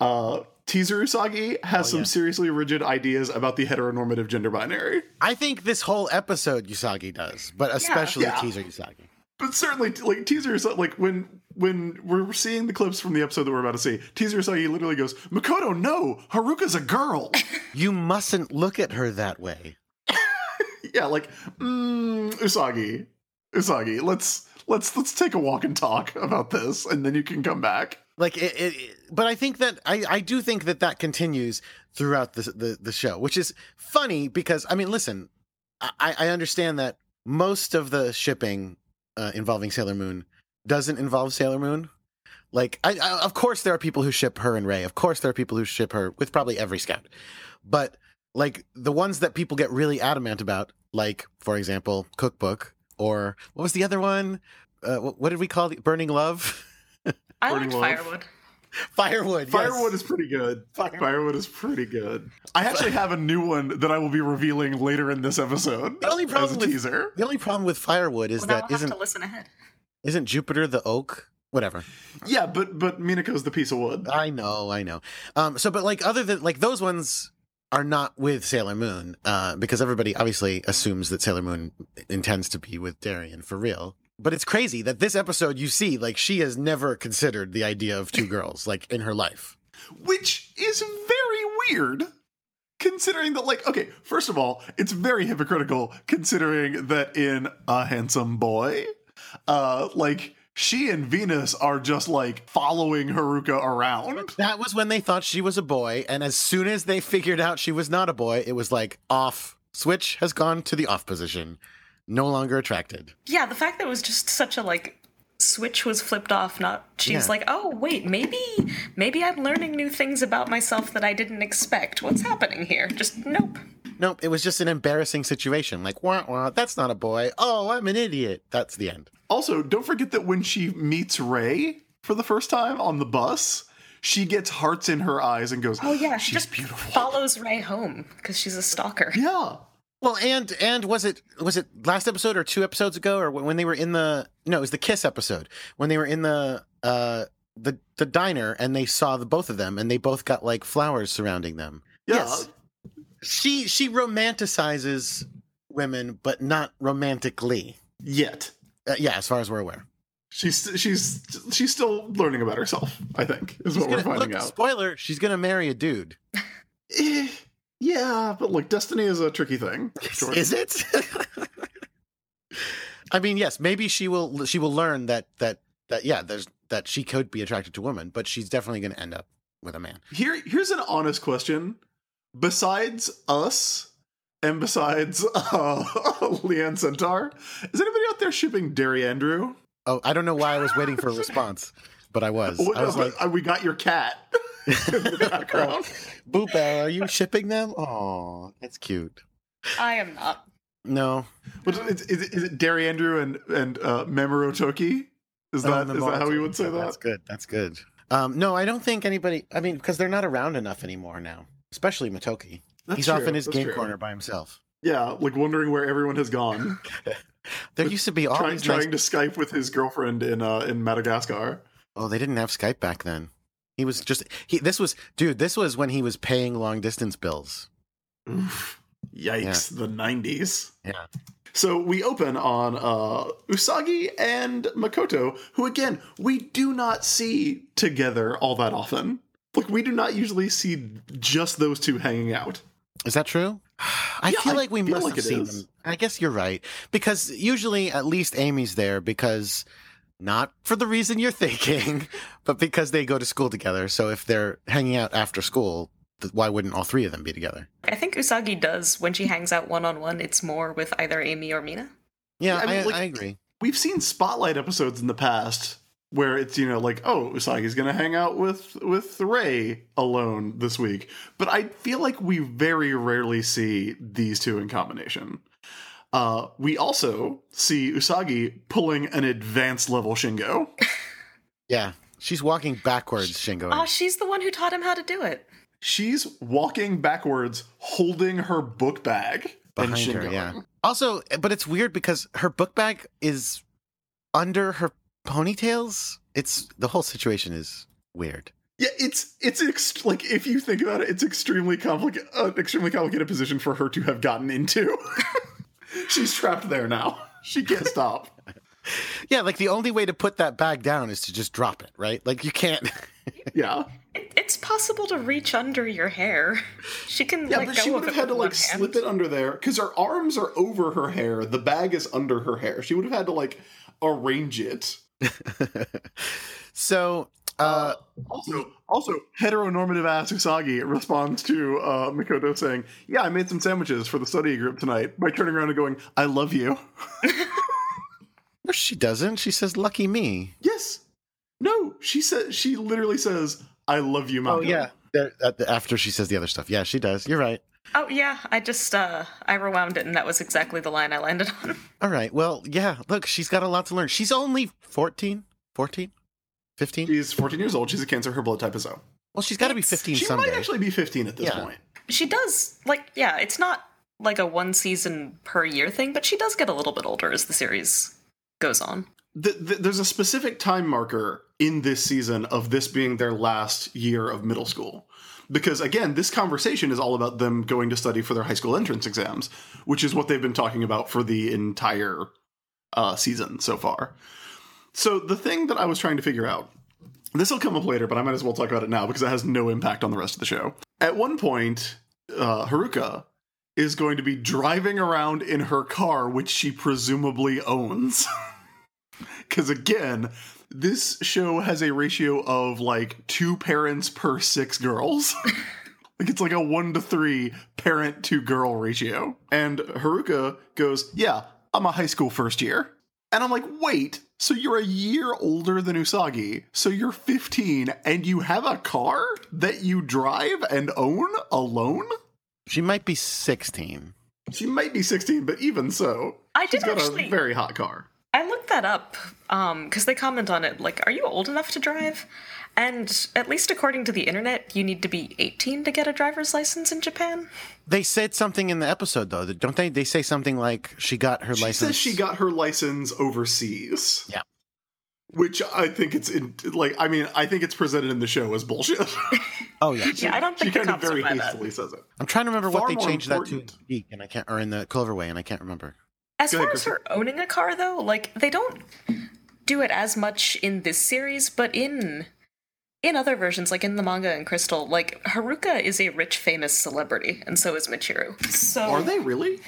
uh, Teaser Usagi has Oh, some yeah. seriously rigid ideas about the heteronormative gender binary, I think this whole episode Usagi does, but especially Yeah. teaser Usagi. but certainly like Teaser Usagi, like when when we're seeing the clips from the episode that we're about to see, Teaser Usagi literally goes, "Makoto, no, Haruka's a girl." You mustn't look at her that way. yeah, like mm, Usagi, Usagi, let's let's let's take a walk and talk about this, and then you can come back. Like it, it, but I think that I, I do think that that continues throughout the, the the show, which is funny because I mean, listen, I, I understand that most of the shipping uh, involving Sailor Moon doesn't involve Sailor Moon. Like, I, I, of course, there are people who ship her and Ray. Of course, there are people who ship her with probably every scout. But like the ones that people get really adamant about, like for example, Cookbook, or what was the other one? Uh, what, what did we call it? Burning Love. I Burning liked Love. Firewood. Firewood. yes. Firewood is pretty good. Fire- Firewood is pretty good. I actually have a new one that I will be revealing later in this episode. The only as problem a with- teaser. The only problem with Firewood is Well, now that I'll have isn't to listen ahead. isn't Jupiter the oak? Whatever. Yeah, but but Minako's the piece of wood. I know, I know. Um, so, but like other than like those ones are not with Sailor Moon, uh, because everybody obviously assumes that Sailor Moon intends to be with Darien for real. But it's crazy that this episode you see like she has never considered the idea of two girls like in her life. which is very weird considering that like okay first of all it's very hypocritical considering that in a handsome boy uh like she and venus are just like following haruka around That was when they thought she was a boy, and as soon as they figured out she was not a boy, it was like off. Switch has gone to the off position. No longer attracted. Yeah, the fact that it was just such a like switch was flipped off. Not she's Yeah. like, oh wait, maybe maybe I'm learning new things about myself that I didn't expect. What's happening here? Just nope. Nope, it was just an embarrassing situation. Like, wah, wah, that's not a boy. Oh, I'm an idiot. That's the end. also don't forget that when she meets ray for the first time on the bus she gets hearts in her eyes and goes, Oh yeah, she she's just beautiful. follows Ray home because she's a stalker. Yeah. Well, and and was it was it last episode or two episodes ago or when they were in the no, it was the kiss episode when they were in the uh the the diner and they saw the both of them and they both got like flowers surrounding them. Yeah. Yes. She she romanticizes women, but not romantically. Yet. Uh, yeah, as far as we're aware. She's she's she's still learning about herself, I think, is what She's we're gonna- finding look, out. Spoiler: She's gonna marry a dude. Yeah, but look, destiny is a tricky thing. Sure. Is it? I mean, yes, maybe she will. She will learn that that that yeah, there's that she could be attracted to women, but she's definitely going to end up with a man. Here here's an honest question. Besides us and besides uh, Leanne Centaur, is anybody out there shipping Derry Andrew? Oh, I don't know why I was waiting for a response, but I was. I was like, uh, we got your cat in the background. "Boop, Al, are you shipping them? Oh, that's cute." I am not. No, What is, is, it- is it Derry Andrew and and uh, Memoro Toki? Is Oh, that the is that how we would say that? That's good. That's good. Um, no, I don't think anybody. I mean, because they're not around enough anymore now, especially Motoki. That's He's off in his that's game true. corner by himself. Yeah, like wondering where everyone has gone. There used to be all trying these trying nice- to Skype with his girlfriend in uh, in Madagascar. Oh, they didn't have Skype back then. He was just he. This was dude. This was when he was paying long distance bills. Oof. Yikes, the 90s. Yeah. So we open on uh, Usagi and Makoto, who again, we do not see together all that often. Like, we do not usually see just those two hanging out. Is that true? I Yeah, feel like we feel must like have seen is. them. I guess you're right because usually at least Amy's there because not for the reason you're thinking, but because they go to school together. So if they're hanging out after school, th- why wouldn't all three of them be together? I think Usagi does when she hangs out one on one. It's more with either Amy or Mina. Yeah, Yeah, I I, like- I agree. We've seen spotlight episodes in the past where it's you know like oh Usagi's gonna hang out with with Ray alone this week, but I feel like we very rarely see these two in combination. Uh, we also see Usagi pulling an advanced level Shingo. Yeah, she's walking backwards, Shingo. Oh, she's the one who taught him how to do it. She's walking backwards, holding her book bag. behind her. Yeah. Also, but it's weird because her book bag is under her ponytails. It's the whole situation is weird. Yeah, it's it's ex- like if you think about it, it's extremely complicated, uh, extremely complicated position for her to have gotten into. She's trapped there now. She can't stop. Yeah, like the only way to put that bag down is to just drop it, right? Like you can't. Yeah, it. It's possible to reach under your hair. She can yeah, let but go she would have had to like hand. slip it under there because her arms are over her hair. The bag is under her hair. She would have had to like arrange it. so, uh, Also, also heteronormative ass Usagi responds to uh, Makoto saying, "Yeah, I made some sandwiches for the study group tonight." By turning around and going, "I love you." no, she doesn't. She says, "Lucky me." Yes. No, she says she literally says, "I love you, Mako." Oh yeah. There, at the- after she says the other stuff, yeah, she does. You're right. Oh yeah, I just uh I rewound it and that was exactly the line I landed on. All right. Well, yeah. Look, she's got a lot to learn. She's only 14, 14, 15. She's 14 years old. She's a cancer. Her blood type is O. Well, she's got to be 15 She someday. might actually be 15 at this Yeah. point. she does like yeah, it's not like a one season per year thing, but she does get a little bit older as the series goes on. Th th there's a specific time marker in this season of this being their last year of middle school. Because again, this conversation is all about them going to study for their high school entrance exams, which is what they've been talking about for the entire uh, season so far. So the thing that I was trying to figure out, this will come up later, but I might as well talk about it now because it has no impact on the rest of the show. At one point, uh, Haruka is going to be driving around in her car, which she presumably owns. Because again, this show has a ratio of like two parents per six girls. like it's like a one to three parent to girl ratio. And Haruka goes, Yeah, I'm a high school first year. And I'm like, Wait, so you're a year older than Usagi. So you're 15 and you have a car that you drive and own alone? She might be 16. She might be 16, but even so, I she's did got actually a very hot car. I looked that up um, because they comment on it like, "Are you old enough to drive?" And at least according to the internet, you need to be 18 to get a driver's license in Japan. They said something in the episode though, don't they? They say something like she got her She license. says she got her license overseas. Yeah. Which I think it's in, like I mean I think it's presented in the show as bullshit. Oh yeah. Yeah, I don't think the kind of very would buy that. hastily says it. I'm trying to remember what they more changed that to in important- Geek, and I can't, or in the Cloverway, and I can't remember. As Go far ahead, as her owning a car, though, like they don't do it as much in this series, but in in other versions, like in the manga and Crystal, like Haruka is a rich, famous celebrity, and so is Michiru. So Are they really?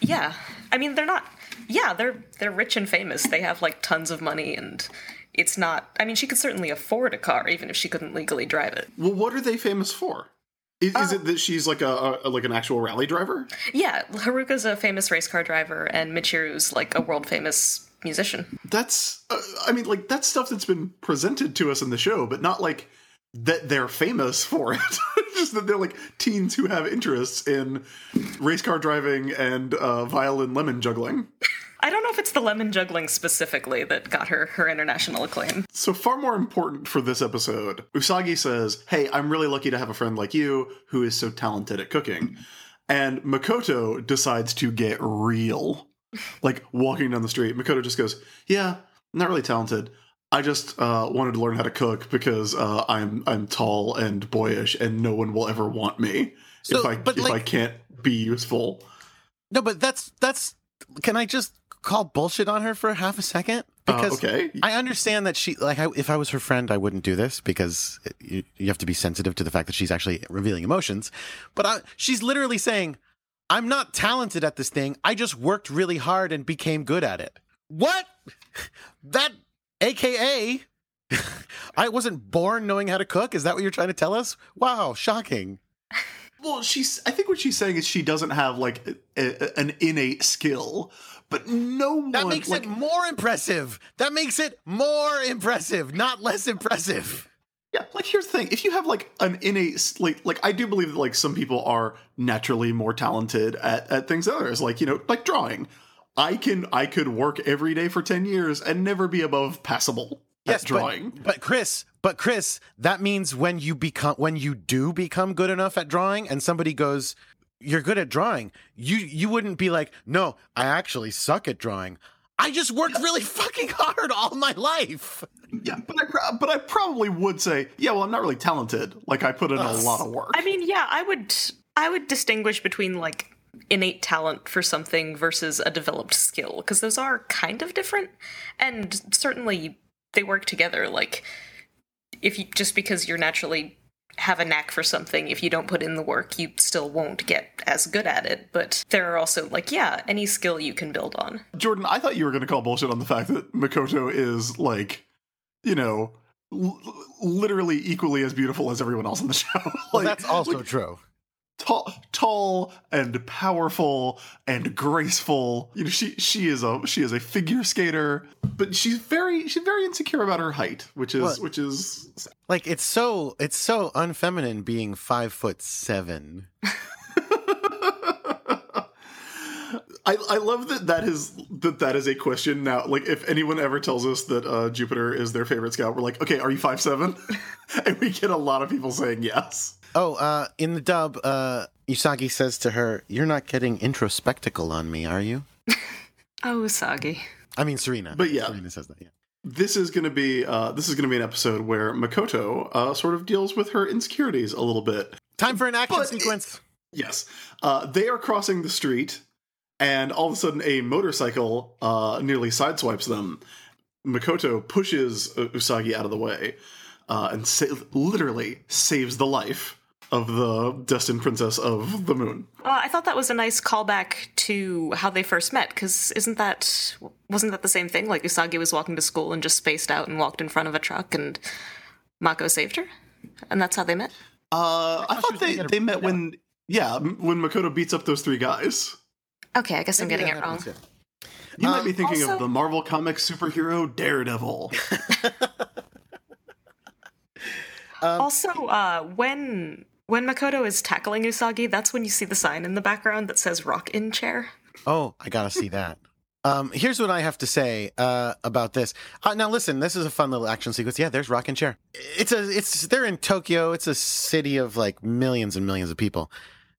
Yeah, I mean they're not. Yeah, they're they're rich and famous. They have like tons of money, and it's not. I mean, she could certainly afford a car, even if she couldn't legally drive it. Well, what are they famous for? Is, is it uh, that she's like a, a like an actual rally driver? Yeah, Haruka's a famous race car driver, and Michiru's like a world famous musician. That's uh, I mean like that's stuff that's been presented to us in the show, but not like that they're famous for it. Just that they're like teens who have interests in race car driving and uh, violin lemon juggling. I don't know if it's the lemon juggling specifically that got her her international acclaim. So far more important for this episode, Usagi says, "Hey, I'm really lucky to have a friend like you who is so talented at cooking." And Makoto decides to get real. Like walking down the street, Makoto just goes, "Yeah, I'm not really talented. I just uh, wanted to learn how to cook because uh, I'm I'm tall and boyish, and no one will ever want me So, if I but, if like- I can't be useful." No, but that's that's. Can I just call bullshit on her for half a second? Uh, Because okay, I understand that she like I, if I was her friend, I wouldn't do this because you, you have to be sensitive to the fact that she's actually revealing emotions. But I, she's literally saying, "I'm not talented at this thing. I just worked really hard and became good at it." What? That, AKA, I wasn't born knowing how to cook. Is that what you're trying to tell us? Wow, shocking. Well, she's. I think what she's saying is she doesn't have like a, a- an innate skill, but no one. That makes like, it more impressive. That makes it more impressive, not less impressive. Yeah, like here's the thing: if you have like an innate, like, like I do believe that like some people are naturally more talented at at things than others. Like you know, like drawing. I can I could work every day for ten years and never be above passable at drawing. But, but Chris, but Chris, that means when you become when you do become good enough at drawing and somebody goes, You're good at drawing, you you wouldn't be like, No, I actually suck at drawing. I just worked really fucking hard all my life. yeah, but I but I probably would say, yeah, well, I'm not really talented. Like I put in a lot of work. I mean, yeah, I would I would distinguish between like innate talent for something versus a developed skill because those are kind of different and certainly they work together like if you just because you're naturally have a knack for something if you don't put in the work you still won't get as good at it but there are also like yeah any skill you can build on Jordan, I thought you were going to call bullshit on the fact that Makoto is like, you know, l- literally equally as beautiful as everyone else on the show. Well, that's also like, true. Tall, tall and powerful and graceful. You know, she she is a she is a figure skater, but she's very she's very insecure about her height, which is Well- which is Like it's so it's so unfeminine being five foot seven. I, I love that that is that that is a question now. Like, if anyone ever tells us that uh, Jupiter is their favorite scout, we're like, okay, are you five seven? and we get a lot of people saying yes. Oh, uh, in the dub, uh, Usagi says to her, "You're not getting introspectical on me, are you?" oh usagi I mean, Serena. But yeah. Serena says that. Yeah. This is going to be uh, this is going to be an episode where Makoto uh, sort of deals with her insecurities a little bit. Time for an action But- sequence. Yes, uh, they are crossing the street, and all of a sudden, a motorcycle uh, nearly sideswipes them. Makoto pushes uh, Usagi out of the way, uh, and sa- literally saves the life of the destined princess of the moon. Uh, I thought that was a nice callback to how they first met, because isn't that wasn't that the same thing? Like Usagi was walking to school and just spaced out and walked in front of a truck, and Mako saved her, and that's how they met. Uh, I, she thought they, they met beat when yeah when Makoto beats up those three guys. Okay, I guess I'm getting Maybe it wrong. happens, yeah. You might Um, be thinking also- of the Marvel Comics superhero Daredevil. Also, uh, when when Makoto is tackling Usagi, that's when you see the sign in the background that says "Rock in chair." Oh, I gotta see that. Um, here's what I have to say uh, about this. Uh, now, listen, this is a fun little action sequence. Yeah, there's Rockin' Chair. It's a, it's they're in Tokyo. It's a city of like millions and millions of people.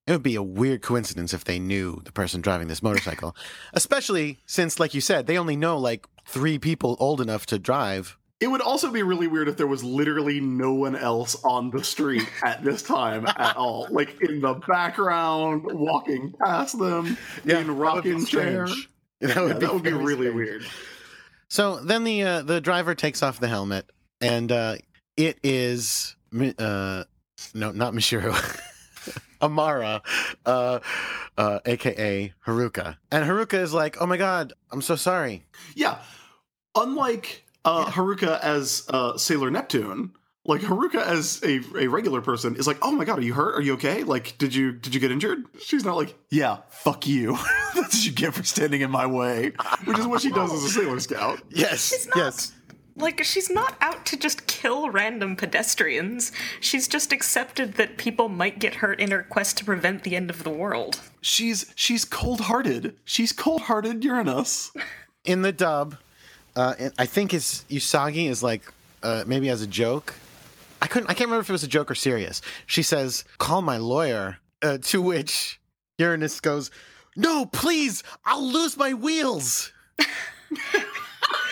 It would be a weird coincidence if they knew the person driving this motorcycle, especially since, like you said, they only know like three people old enough to drive. It would also be really weird if there was literally no one else on the street at this time at all. Like in the background, walking past them, in rocking chair. That would Yeah, be, that would be really strange. weird. So then the uh, the driver takes off the helmet, and uh, it is uh, no, not Michiru, Amara, uh, uh, aka Haruka, and Haruka is like, "Oh my god, I'm so sorry." Yeah. Unlike uh, Haruka as uh, Sailor Neptune, like Haruka as a, a regular person is like, "Oh my god, are you hurt? Are you okay? Like, did you did you get injured?" She's not like, "Yeah, fuck you. That's what you get for standing in my way," which is what she does as a Sailor Scout. Yes, She's not. yes. Like, she's not out to just kill random pedestrians. She's just accepted that people might get hurt in her quest to prevent the end of the world. She's she's cold hearted. She's cold hearted Uranus. In the dub, uh, and I think it's Usagi is like uh, maybe as a joke. I couldn't. I can't remember if it was a joke or serious. She says, "Call my lawyer." Uh, to which Uranus goes, "No, please! I'll lose my wheels."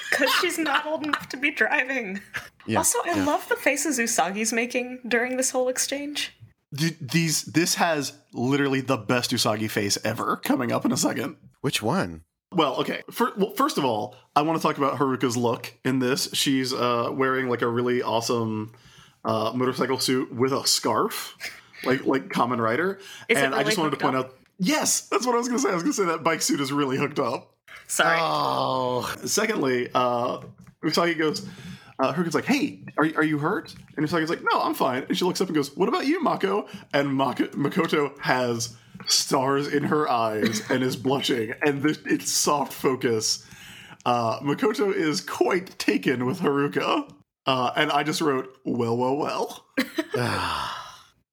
Because she's not old enough to be driving. Yeah, also, I yeah. love the faces Usagi's making during this whole exchange. Th- These this has literally the best Usagi face ever coming up in a second. Which one? Well, okay. For, well, first of all, I want to talk about Haruka's look in this. She's uh, wearing like a really awesome uh, motorcycle suit with a scarf, like like Kamen Rider. Is and I just wanted to point up? out, yes, that's what I was going to say. I was going to say that bike suit is really hooked up. Sorry. Oh, Secondly, uh, Usagi goes. Uh, Haruka's like, "Hey, are are you hurt?" And Usagi's like, "No, I'm fine." And she looks up and goes, "What about you, Mako?" And Mako, Makoto has stars in her eyes and is blushing, and the, it's soft focus. Uh, Makoto is quite taken with Haruka, uh, and I just wrote, "Well, well, well."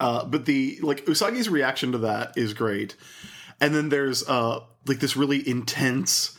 uh, but the like Usagi's reaction to that is great, and then there's uh, like this really intense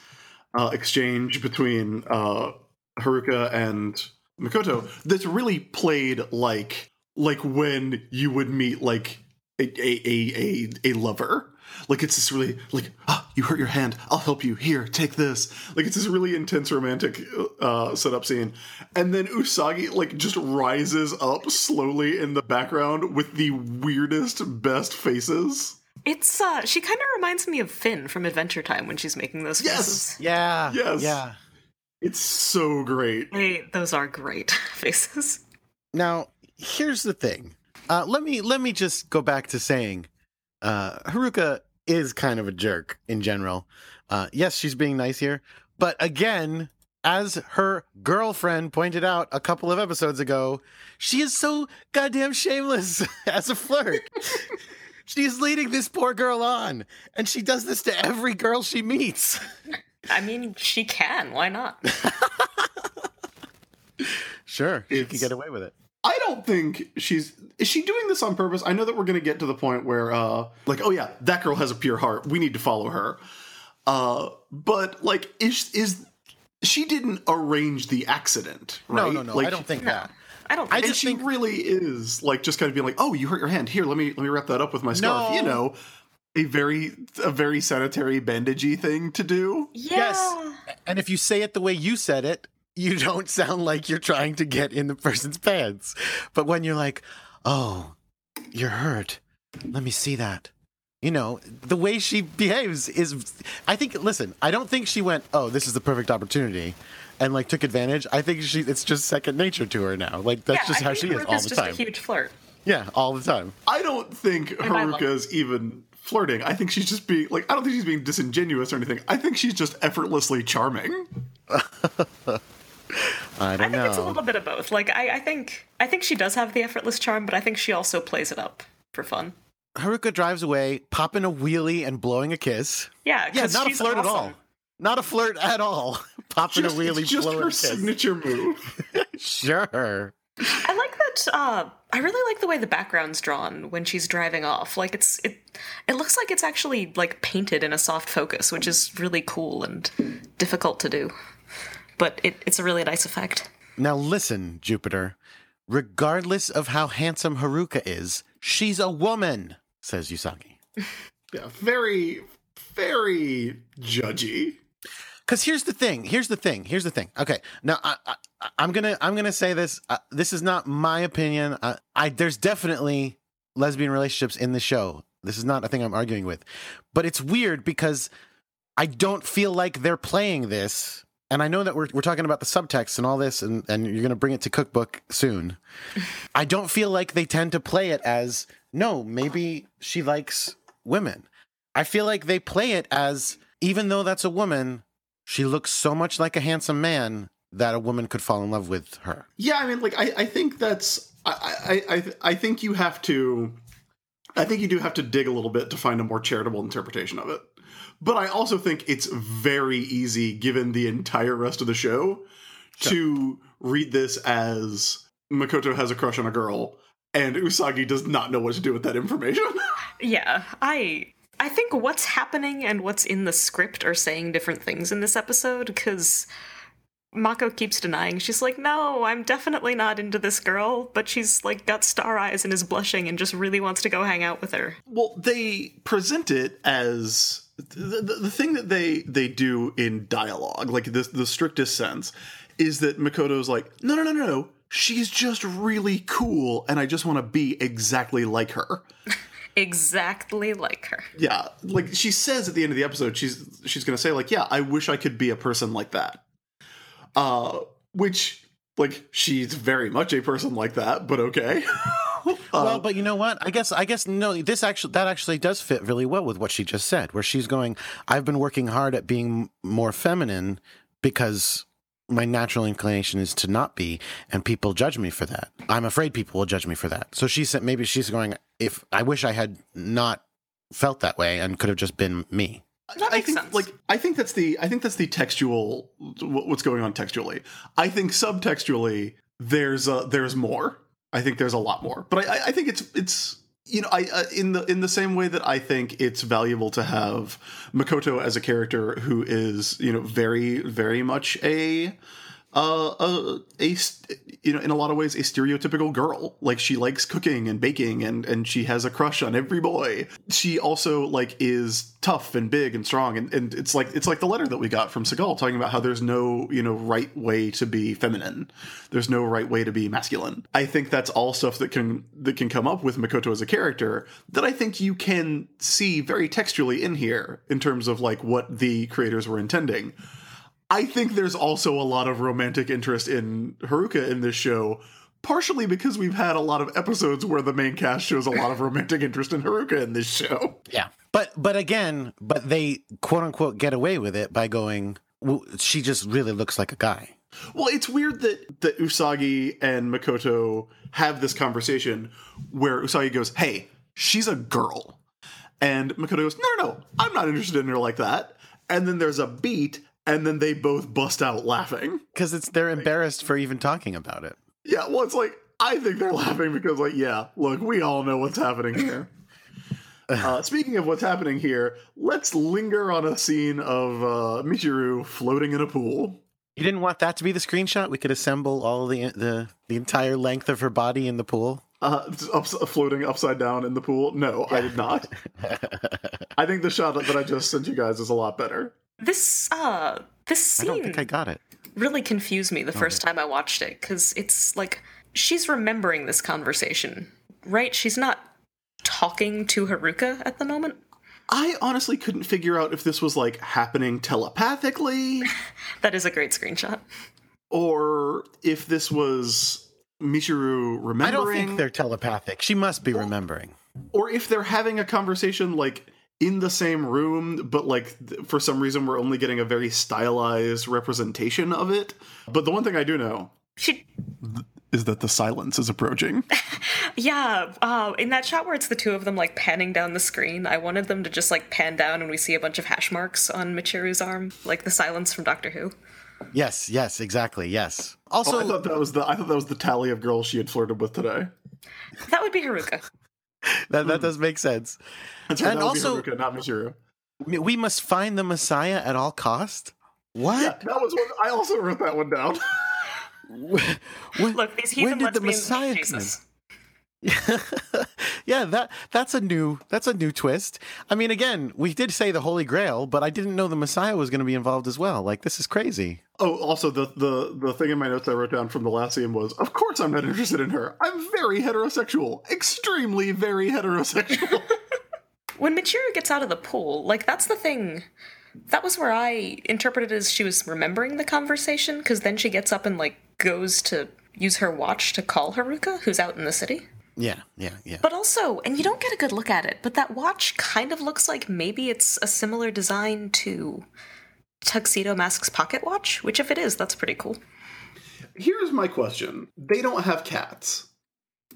uh, exchange between uh, Haruka and Makoto that's really played like like when you would meet like a a a, a, a lover. Like it's this really like ah, you hurt your hand. I'll help you. Here, take this. Like it's this really intense romantic uh, setup scene, and then Usagi like just rises up slowly in the background with the weirdest, best faces. It's, uh, she kind of reminds me of Finn from Adventure Time when she's making those Yes! yeah, Yes. yeah. It's so great. Hey, those are great faces. Now, here's the thing. Uh, let me let me just go back to saying, uh, Haruka is kind of a jerk in general. Uh, yes, she's being nice here, but again, as her girlfriend pointed out a couple of episodes ago, she is so goddamn shameless as a flirt. She's leading this poor girl on, and she does this to every girl she meets. I mean, she can. Why not? Sure, she can get away with it. I don't think she's is she doing this on purpose? I know that we're going to get to the point where uh like oh yeah, that girl has a pure heart. We need to follow her. Uh but like is is she didn't arrange the accident, right? No, no, no. Like, I don't think that. I don't I think and just she think- really is like just kind of being like, "Oh, you hurt your hand. Here, let me let me wrap that up with my scarf." No. You know, a very a very sanitary bandagey thing to do. Yeah. Yes. And if you say it the way you said it, you don't sound like you're trying to get in the person's pants. But when you're like, oh, you're hurt, let me see that. You know, the way she behaves is, I think, listen, I don't think she went, oh, this is the perfect opportunity and like took advantage. I think she, it's just second nature to her now. Like, that's Yeah, just I how think she is all Haruka's the just time. a huge flirt. yeah, all the time. I don't think And I Haruka's even flirting. I think she's just being like I don't think she's being disingenuous or anything. I think she's just effortlessly charming. I I don't think it's a little bit of both. Like, I, I think, I think she does have the effortless charm, but I think she also plays it up for fun. Haruka drives away, popping a wheelie and blowing a kiss. Yeah, yeah, not a she's flirt at all. Not a flirt at all. Popping Just, a wheelie, it's just blowing her a kiss. signature move. Sure. I like that. Uh, I really like the way the background's drawn when she's driving off. Like it's it. it looks like it's actually like painted in a soft focus, which is really cool and difficult to do. But it, it's a really nice effect. Now listen, Jupiter. Regardless of how handsome Haruka is, she's a woman, says Usagi. Yeah, very, very judgy. Because here's the thing. Here's the thing. Here's the thing. Okay, now I, I, I'm gonna I'm gonna say this. Uh, this is not my opinion. Uh, I there's definitely lesbian relationships in the show. This is not a thing I'm arguing with, but it's weird because I don't feel like they're playing this. And I know that we're we're talking about the subtext and all this, and and you're gonna bring it to cookbook soon. I don't feel like they tend to play it as no. Maybe she likes women. I feel like they play it as even though that's a woman, she looks so much like a handsome man that a woman could fall in love with her. Yeah, I mean, like I, I think that's I, I, I, I think you have to, I think you do have to dig a little bit to find a more charitable interpretation of it. But I also think it's very easy, given the entire rest of the show, to read this as Makoto has a crush on a girl, and Usagi does not know what to do with that information. Yeah, I I think what's happening and what's in the script are saying different things in this episode because Mako keeps denying. She's like, "No, I'm definitely not into this girl," but she's like got star eyes and is blushing and just really wants to go hang out with her. well, they present it as the, the, the thing that they they do in dialogue, like the the strictest sense, is that Makoto's like, no, no, no, no, no. She's just really cool, and I just want to be exactly like her. Exactly like her. Yeah, like she says at the end of the episode, she's she's gonna say like, yeah, I wish I could be a person like that. Uh, which like she's very much a person like that, but okay. well, but you know what? I guess I guess no. This actually that actually does fit really well with what she just said, where she's going. I've been working hard at being more feminine because my natural inclination is to not be, and people judge me for that. I'm afraid people will judge me for that. So she said maybe she's going. If I wish I had not felt that way and could have just been me. That I makes think sense. like I think that's the I think that's the textual what's going on textually. I think subtextually there's uh there's more. I think there's a lot more, but I I, think it's it's you know I uh, in the in the same way that I think it's valuable to have Makoto as a character who is you know very very much a uh, a, a you know in a lot of ways a stereotypical girl. Like she likes cooking and baking and and she has a crush on every boy. She also like is tough and big and strong and, and it's like it's like the letter that we got from Seagal talking about how there's no you know right way to be feminine. There's no right way to be masculine. I think that's all stuff that can that can come up with Makoto as a character that I think you can see very textually in here in terms of like what the creators were intending I think there's also a lot of romantic interest in Haruka in this show, partially because we've had a lot of episodes where the main cast shows a lot of romantic interest in Haruka in this show. Yeah. But but again, but they quote unquote get away with it by going. Well, she just really looks like a guy. Well, it's weird that that Usagi and Makoto have this conversation where Usagi goes, "Hey, she's a girl," and Makoto goes, "No, no, no, I'm not interested in her like that." And then there's a beat, and then they both bust out laughing. because it's they're embarrassed for even talking about it. Yeah, well, it's like I think they're laughing because, like, yeah, look, we all know what's happening here. Uh, speaking of what's happening here, let's linger on a scene of uh, Michiru floating in a pool. You didn't want that to be the screenshot. We could assemble all the the the entire length of her body in the pool. Uh, ups- floating upside down in the pool. No, I did not. I think the shot that I just sent you guys is a lot better. This uh this I don't scene think I got it. really confused me the first time I watched it because it's like she's remembering this conversation, right? She's not talking to Haruka at the moment. I honestly couldn't figure out if this was like happening telepathically That is a great screenshot. or if this was Michiru remembering. I don't think they're telepathic. She must be remembering. or if they're having a conversation like in the same room but like th- for some reason we're only getting a very stylized representation of it but the one thing i do know She is that the silence is approaching Yeah, uh, in that shot where it's the two of them like panning down the screen, I wanted them to just like pan down and we see a bunch of hash marks on Michiru's arm, like the silence from Doctor Who. Yes, yes, exactly. Yes. oh, Also, i thought that was the i thought that was the tally of girls she had flirted with today That would be Haruka. that that hmm. does make sense. That's right, And that would be also- Haruka, not Michiru. We must find the Messiah at all cost. What? Yeah, that was one. I also wrote that one down. When- Look, these when heathen did the Messiah hate come? Jesus. yeah, that that's a new that's a new twist. I mean, again, we did say the Holy Grail, but I didn't know the Messiah was going to be involved as well. Like, this is crazy. Oh, also the the the thing in my notes I wrote down from the last scene was, of course I'm not interested in her. I'm very heterosexual, extremely very heterosexual. When Michiru gets out of the pool, like that's the thing. That was where I interpreted as she was remembering the conversation, because then she gets up and like goes to use her watch to call Haruka, who's out in the city. Yeah, yeah, yeah. But also, and you don't get a good look at it, but that watch kind of looks like maybe it's a similar design to Tuxedo Mask's pocket watch, which if it is, that's pretty cool. Here's my question: They don't have cats.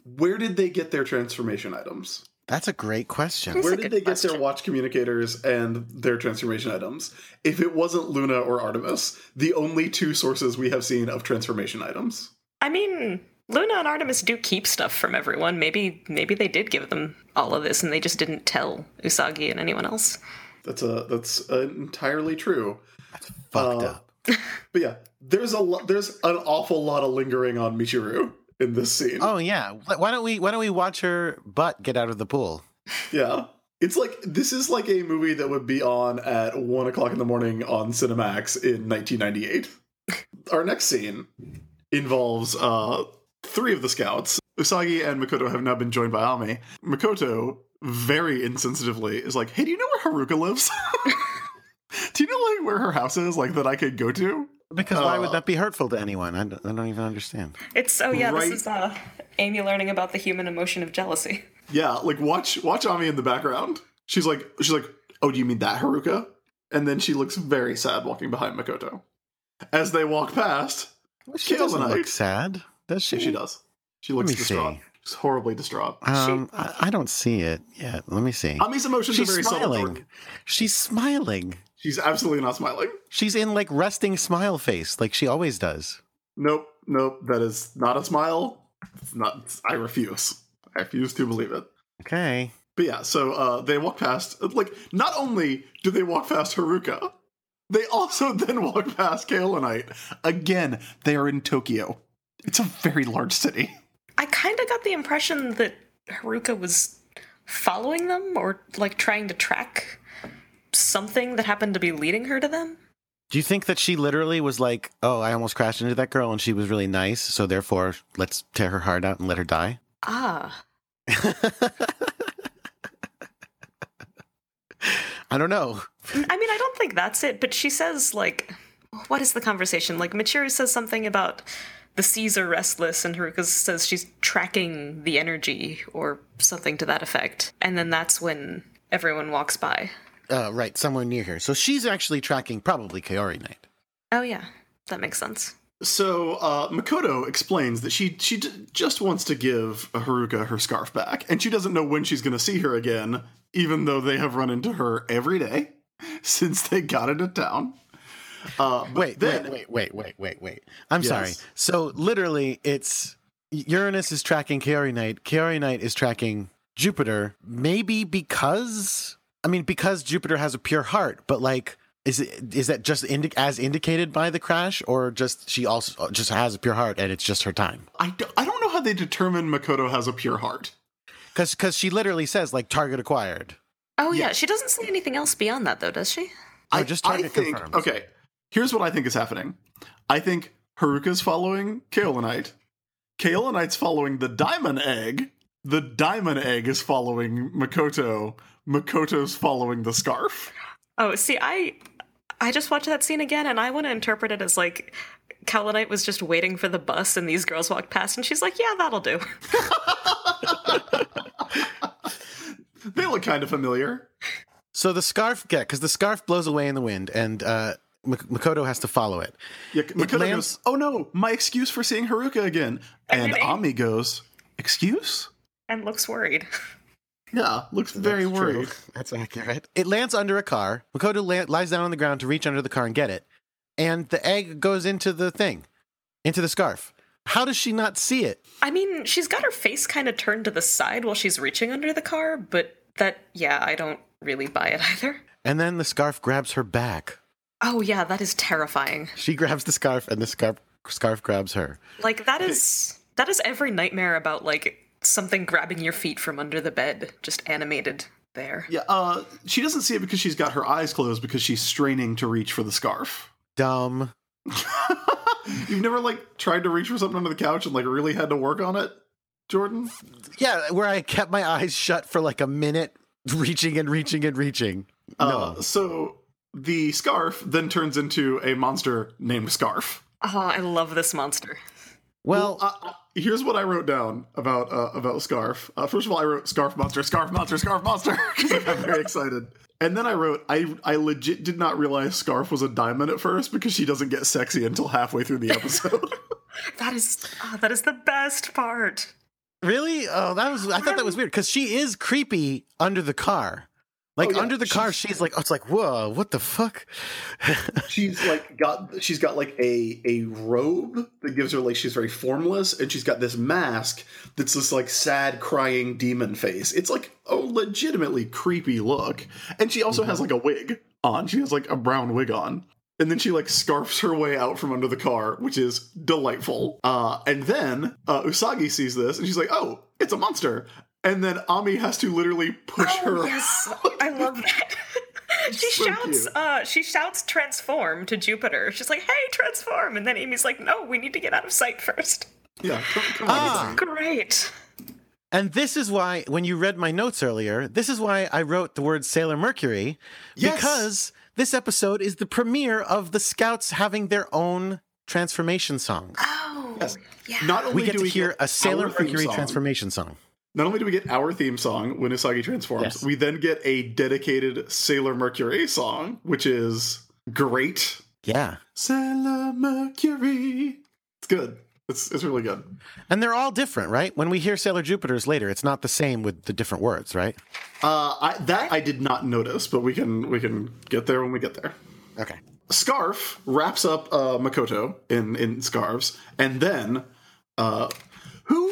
Where did they get their transformation items? That's a great question. That's Where did good they get their watch communicators and their transformation items? If it wasn't Luna or Artemis, the only two sources we have seen of transformation items. I mean, Luna and Artemis do keep stuff from everyone. Maybe maybe they did give them all of this and they just didn't tell Usagi and anyone else. That's a that's uh, entirely true. Fucked Uh, up. But yeah, there's a lo- there's an awful lot of lingering on Michiru in this scene. Oh yeah. Why don't we why don't we watch her butt get out of the pool? Yeah. It's like this is like a movie that would be on at one o'clock in the morning on Cinemax in 1998. Our next scene involves uh, three of the scouts. Usagi and Makoto have now been joined by Ami. Makoto, very insensitively, is like, "Hey, do you know where Haruka lives? do you know like where her house is, like that I could go to?" Because why Uh, would that be hurtful to anyone? I don't, I don't even understand. It's oh yeah, Right. this is uh, Amy learning about the human emotion of jealousy. Yeah, like watch watch Ami in the background. She's like she's like, "Oh, do you mean that Haruka?" And then she looks very sad walking behind Makoto. As they walk past, She Kill doesn't look sad, does she? Yeah, she does. She looks distraught. see. She's horribly distraught. Um, I, I don't see it yet. Let me see. Ami's emotions She's are very subtle. smiling. Jordan. She's smiling. She's absolutely not smiling. She's in like resting smile face, like she always does. Nope, nope. That is not a smile. It's not. I refuse. I refuse to believe it. Okay. But yeah, so uh, they walk past. Like, not only do they walk past Haruka, they also then walk past Kaolinite. Again, they are in Tokyo. It's a very large city. I kind of got the impression that Haruka was following them or like trying to track something that happened to be leading her to them. Do you think that she literally was like, "Oh, I almost crashed into that girl, and she was really nice, so therefore, let's tear her heart out and let her die"? Ah, I don't know. I mean, I don't think that's it, but she says, like, what is the conversation? Like, Michiru says something about the seas are restless, and Haruka says she's tracking the energy or something to that effect. And then that's when everyone walks by. Uh, right, somewhere near here. So she's actually tracking probably Kaori Knight. Oh, yeah, that makes sense. So uh, Makoto explains that she she d- just wants to give Haruka her scarf back, and she doesn't know when she's going to see her again, even though they have run into her every day since they got into town. Uh, but Wait, then, wait, wait, wait, wait, wait, wait. I'm Yes. sorry. So literally, it's Uranus is tracking Kaori Knight. Kaori Knight is tracking Jupiter. Maybe because I mean because Jupiter has a pure heart, but like. Is it is that just indi- as indicated by the crash, or just she also just has a pure heart and it's just her time? I, do, I don't know how they determine Makoto has a pure heart. Because because she literally says like target acquired. Oh, yeah, Yeah. she doesn't say anything else beyond that, though, does she? No, I just I target think confirmed. okay. Here's what I think is happening. I think Haruka's following Kaolinite. Kaolinite's following the Diamond Egg. The Diamond Egg is following Makoto. Makoto's following the scarf. Oh, see, I I just watched that scene again, and I want to interpret it as like Kaolinite was just waiting for the bus, and these girls walked past, and she's like, "Yeah, that'll do." They look kind of familiar. So the scarf, yeah, because the scarf blows away in the wind, and uh, Mak- Makoto has to follow it. Yeah, Makoto lands- goes, "Oh no, my excuse for seeing Haruka again." And Really? Ami goes, "Excuse?" and looks worried. Yeah, looks very That's true. worried. That's accurate. It lands under a car. Makoto la- lies down on the ground to reach under the car and get it, and the egg goes into the thing, into the scarf. How does she not see it? I mean, she's got her face kind of turned to the side while she's reaching under the car, but that, yeah, I don't really buy it either. And then the scarf grabs her back. Oh, yeah, that is terrifying. She grabs the scarf, and the scarf scarf grabs her. Like, that is. That is every nightmare about, like, something grabbing your feet from under the bed, just animated there. Yeah, uh, she doesn't see it because she's got her eyes closed because she's straining to reach for the scarf. Dumb. You've never like tried to reach for something under the couch and like really had to work on it, Jordan? Yeah, where I kept my eyes shut for like a minute, reaching and reaching and reaching. No. Uh, so the scarf then turns into a monster named Scarf. Oh, I love this monster. well, uh, here's what I wrote down about uh, about Scarf. Uh, first of all, I wrote Scarf Monster, Scarf Monster, Scarf Monster because I got very excited. And then I wrote, I I legit did not realize Scarf was a diamond at first because she doesn't get sexy until halfway through the episode. That is oh, that is the best part. really? Oh, that was. I thought that was weird because she is creepy under the car. Like Oh, yeah, under the car, she's like, oh, it's like, whoa, what the fuck? she's like got she's got like a a robe that gives her like she's very formless and she's got this mask that's this like sad crying demon face. It's like a legitimately creepy look. And she also has like a wig on. She has like a brown wig on. And then she like scarfs her way out from under the car which is delightful. Uh and then uh usagi sees this and she's like oh it's a monster and then ami has to literally push her Oh, yes, I love that. she So shouts, uh, she shouts transform to Jupiter. She's like, hey, transform. And then Amy's like, no, we need to get out of sight first. yeah come, come Ah. Usagi. Great. And this is why, when you read my notes earlier, this is why I wrote the word Sailor Mercury, Yes. because this episode is the premiere of the Scouts having their own transformation song. Oh, Yes. yeah. not only We get do to hear get a Sailor Mercury song- transformation song. Not only do we get our theme song when Usagi transforms, Yes. we then get a dedicated Sailor Mercury song, which is great. Yeah. Sailor Mercury. It's good. It's it's really good. And they're all different, right? When we hear Sailor Jupiter's later, it's not the same with the different words, right? Uh, I, that I did not notice, but we can we can get there when we get there. Okay. Scarf wraps up uh, Makoto in in scarves, and then uh, who who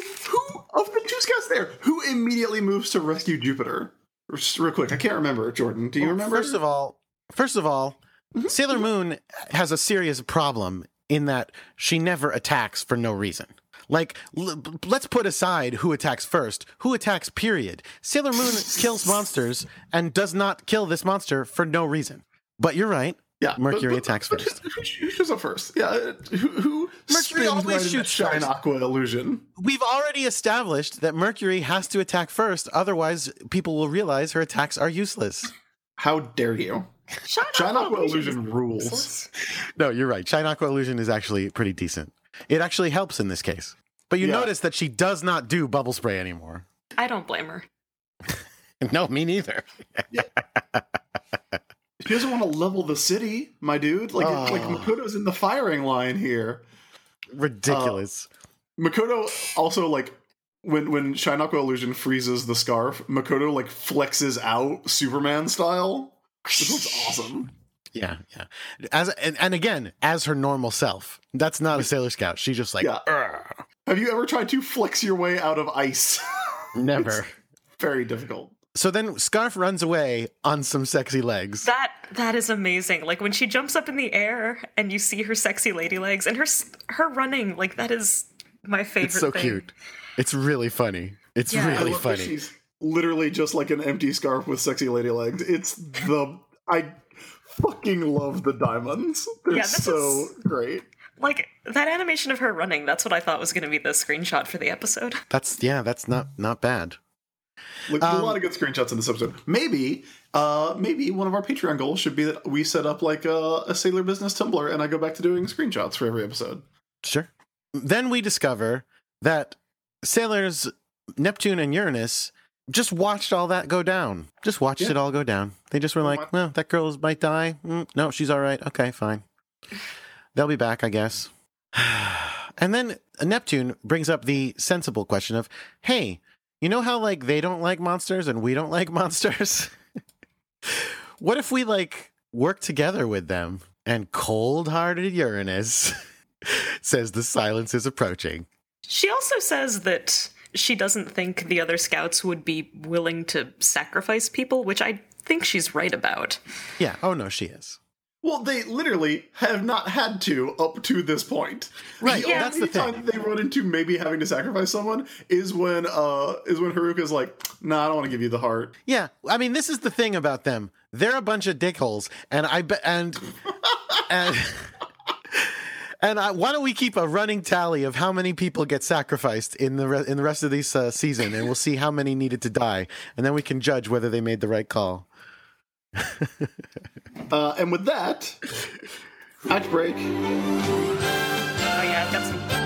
of the two scouts there who immediately moves to rescue Jupiter? Just real quick, I can't remember. Jordan, do you remember? First of all, first of all, mm-hmm. Sailor Moon has a serious problem in that she never attacks for no reason. Like, l- let's put aside who attacks first. Who attacks, period. Sailor Moon kills monsters and does not kill this monster for no reason. But you're right. Yeah, Mercury but- but- attacks but first. Who, who shoots up first? Yeah, uh, who, who Mercury spins always right shoots Shine. Aqua illusion? We've already established that Mercury has to attack first, otherwise, people will realize her attacks are useless. How dare you? Shine, Shine Aqua Illusion illusion is rules. useless. No, you're right. Shine Aqua Illusion is actually pretty decent. It actually helps in this case. But you Yeah. notice that she does not do bubble spray anymore. I don't blame her. No, me neither. She doesn't want to level the city, my dude. Like, Oh. like ah. Makoto's in the firing line here. Ridiculous. Uh, Makoto also like when when Shine Aqua illusion freezes the scarf, Makoto like flexes out Superman style. This looks awesome. yeah, yeah. As and, and again, as her normal self. That's not a Sailor Scout. She's just like Yeah. Have you ever tried to flex your way out of ice? never. Very difficult. So then Scarf runs away on some sexy legs. That that is amazing. Like when she jumps up in the air and you see her sexy lady legs and her her running. Like that is my favorite. It's so thing. cute. It's really funny. It's Yeah. I I really love that funny. She's literally just like an empty scarf with sexy lady legs. It's the I fucking love the diamonds. They're Yeah, this so is- great. Like that animation of her running. That's what I thought was going to be the screenshot for the episode. That's yeah, that's not not bad. Like, Um, a lot of good screenshots in this episode. Maybe, uh, maybe one of our Patreon goals should be that we set up like a, a Sailor Business Tumblr, and I go back to doing screenshots for every episode. Sure. Then we discover that sailors Neptune and Uranus just watched all that go down. Just watched Yeah. it all go down. They just were like, well, that girl might die. Mm, no, she's all right. Okay, fine. They'll be back, I guess. And then Neptune brings up the sensible question of, hey, you know how like they don't like monsters and we don't like monsters? what if we like work together with them and cold-hearted Uranus says the silence is approaching. She also says that she doesn't think the other scouts would be willing to sacrifice people, which I think she's right about. Yeah. Oh no, she is. Well, they literally have not had to up to this point. Right, The yeah, that's only the time they run into maybe having to sacrifice someone is when uh is when Haruka's like, "Nah, I don't want to give you the heart." Yeah, I mean, this is the thing about them. They're a bunch of dickholes, and I bet and and and I, why don't we keep a running tally of how many people get sacrificed in the re- in the rest of this uh, season, and we'll see how many needed to die, and then we can judge whether they made the right call. Uh, and with that, act break. Oh yeah, I've got some.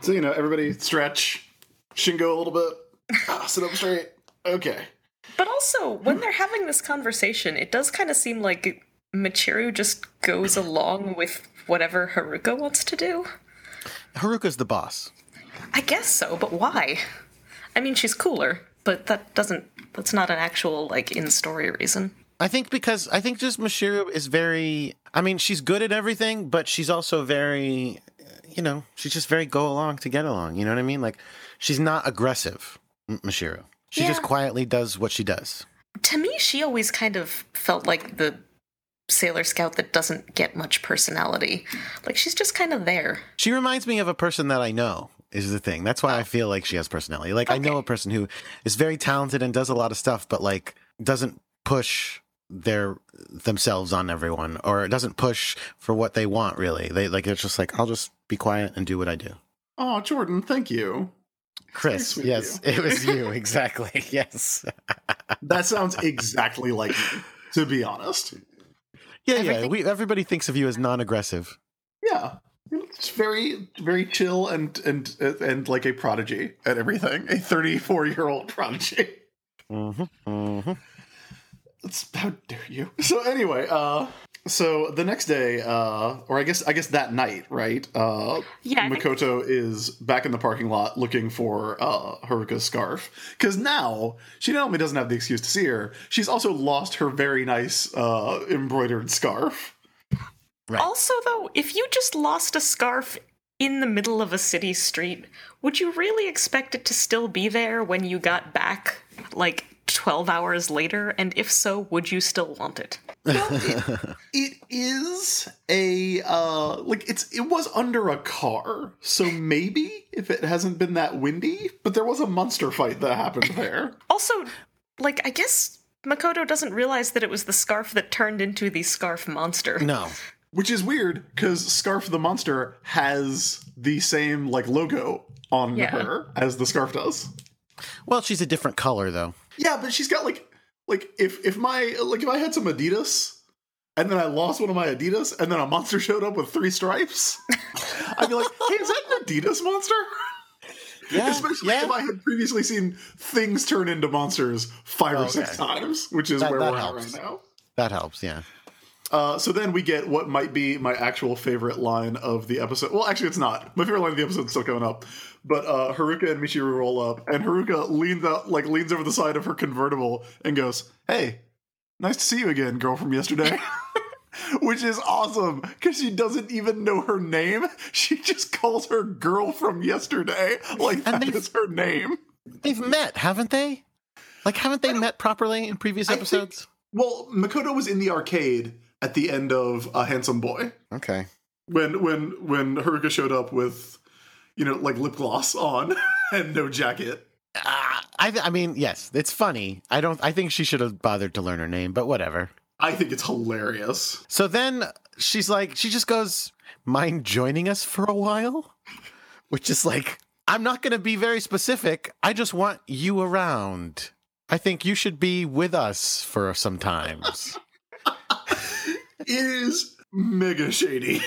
So you know, everybody stretch, Shingo a little bit, ah, sit up straight. Okay. But also, when they're having this conversation, it does kind of seem like Michiru just goes along with whatever Haruka wants to do. Haruka's the boss. I guess so, but why? I mean, she's cooler, but that doesn't. That's not an actual, like, in story reason. I think because I think just Michiru is very. I mean, she's good at everything, but she's also very. You know, she's just very go along to get along. You know what I mean? Like, she's not aggressive, M- Michiru. She just quietly does what she does. To me, she always kind of felt like the Sailor Scout that doesn't get much personality. Like, she's just kind of there. She reminds me of a person that I know. Is the thing. That's why I oh. feel like she has personality. Like I know a person who is very talented and does a lot of stuff, but like doesn't push their themselves on everyone or doesn't push for what they want. Really, they like it's just like I'll just be quiet and do what I do. Oh, Jordan, thank you. Chris, yes, it was you exactly. Yes, That sounds exactly like me, to be honest. yeah, yeah. We everybody thinks of you as non-aggressive. Yeah. It's very, very chill and and and like a prodigy at everything. A 34 year old prodigy. hmm hmm It's, how dare you? So anyway, uh, so the next day, uh, or I guess I guess that night, right? Uh, Yeah, I think- Makoto is back in the parking lot looking for uh, Haruka's scarf because now she not only doesn't have the excuse to see her, she's also lost her very nice uh, embroidered scarf. Right. Also, though, if you just lost a scarf in the middle of a city street, would you really expect it to still be there when you got back, like, 12 hours later? And if so, would you still want it? It is a uh, like it's it was under a car, so maybe if it hasn't been that windy, but there was a monster fight that happened there. Also, like, I guess Makoto doesn't realize that it was the scarf that turned into the scarf monster. No, Which is weird because Scarf the Monster has the same like logo on Yeah. her as the scarf does. well, she's a different color though. Yeah, but she's got like like if if my like if I had some Adidas and then I lost one of my Adidas and then a monster showed up with three stripes, I'd be like, hey, is that an Adidas monster? Yeah, Especially yeah. if I had previously seen things turn into monsters five or oh, six times, which is That- where that we're helps. at right now. That helps. Yeah. Uh, so then we get what might be my actual favorite line of the episode. Well, actually, it's not. My favorite line of the episode is still coming up. But uh, Haruka and Michiru roll up, and Haruka leans out, like leans over the side of her convertible, and goes, "Hey, nice to see you again, girl from yesterday." Which is awesome because she doesn't even know her name. She just calls her girl from yesterday, like And that is her name. They've met, haven't they? Like, haven't they met properly in previous I think- episodes? Well, Makoto was in the arcade at the end of A Handsome Boy. Okay. when when when Haruka showed up with you know like lip gloss on and no jacket. Uh, I, I mean, yes, it's funny. I don't. I think she should have bothered to learn her name, but whatever. I think it's hilarious. So then she's like, she just goes, "Mind joining us for a while?" Which is like, I'm not going to be very specific. I just want you around. I think you should be with us for some times. It is mega shady.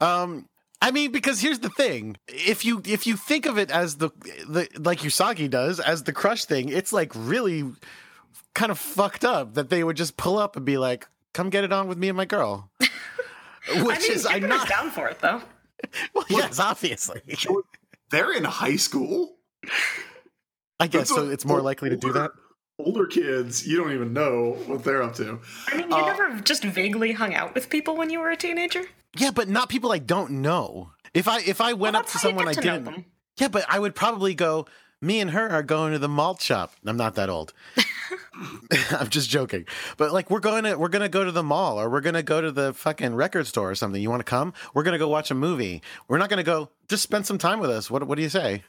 Um, I mean, because here's the thing: if you if you think of it as the the like Usagi does as the crush thing, it's like really kind of fucked up that they would just pull up and be like, "Come get it on with me and my girl." Which I mean, is I'm not. down for it, though. Well, yes, obviously. They're in high school. I guess That's so. what- It's more likely to do that. Older kids, you don't even know what they're up to. I mean, you Uh, never just vaguely hung out with people when you were a teenager. Yeah, but not people I don't know. If I if I went Well, up to that's how you someone I to know didn't, them. yeah, but I would probably go. Me and her are going to the malt shop. I'm not that old. I'm just joking. But like we're going to we're gonna go to the mall or we're gonna go to the fucking record store or something. You want to come? We're gonna go watch a movie. We're not gonna go. Just spend some time with us. What What do you say?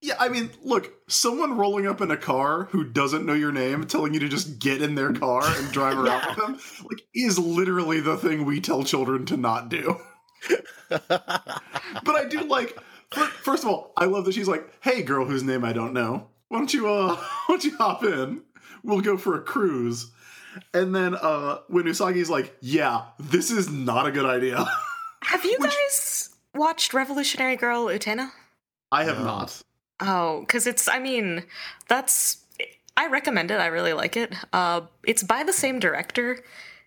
Yeah, I mean, look, someone rolling up in a car who doesn't know your name, telling you to just get in their car and drive around with them, like, is literally the thing we tell children to not do. but I do like. First of all, I love that she's like, "Hey, girl, whose name I don't know, why don't you, uh, why don't you hop in? We'll go for a cruise." And then uh when Usagi's like, "Yeah, this is not a good idea," Have you guys watched Revolutionary Girl Utena? I have No. not. Oh, because it's, I mean, that's, I recommend it. I really like it. Uh, it's by the same director.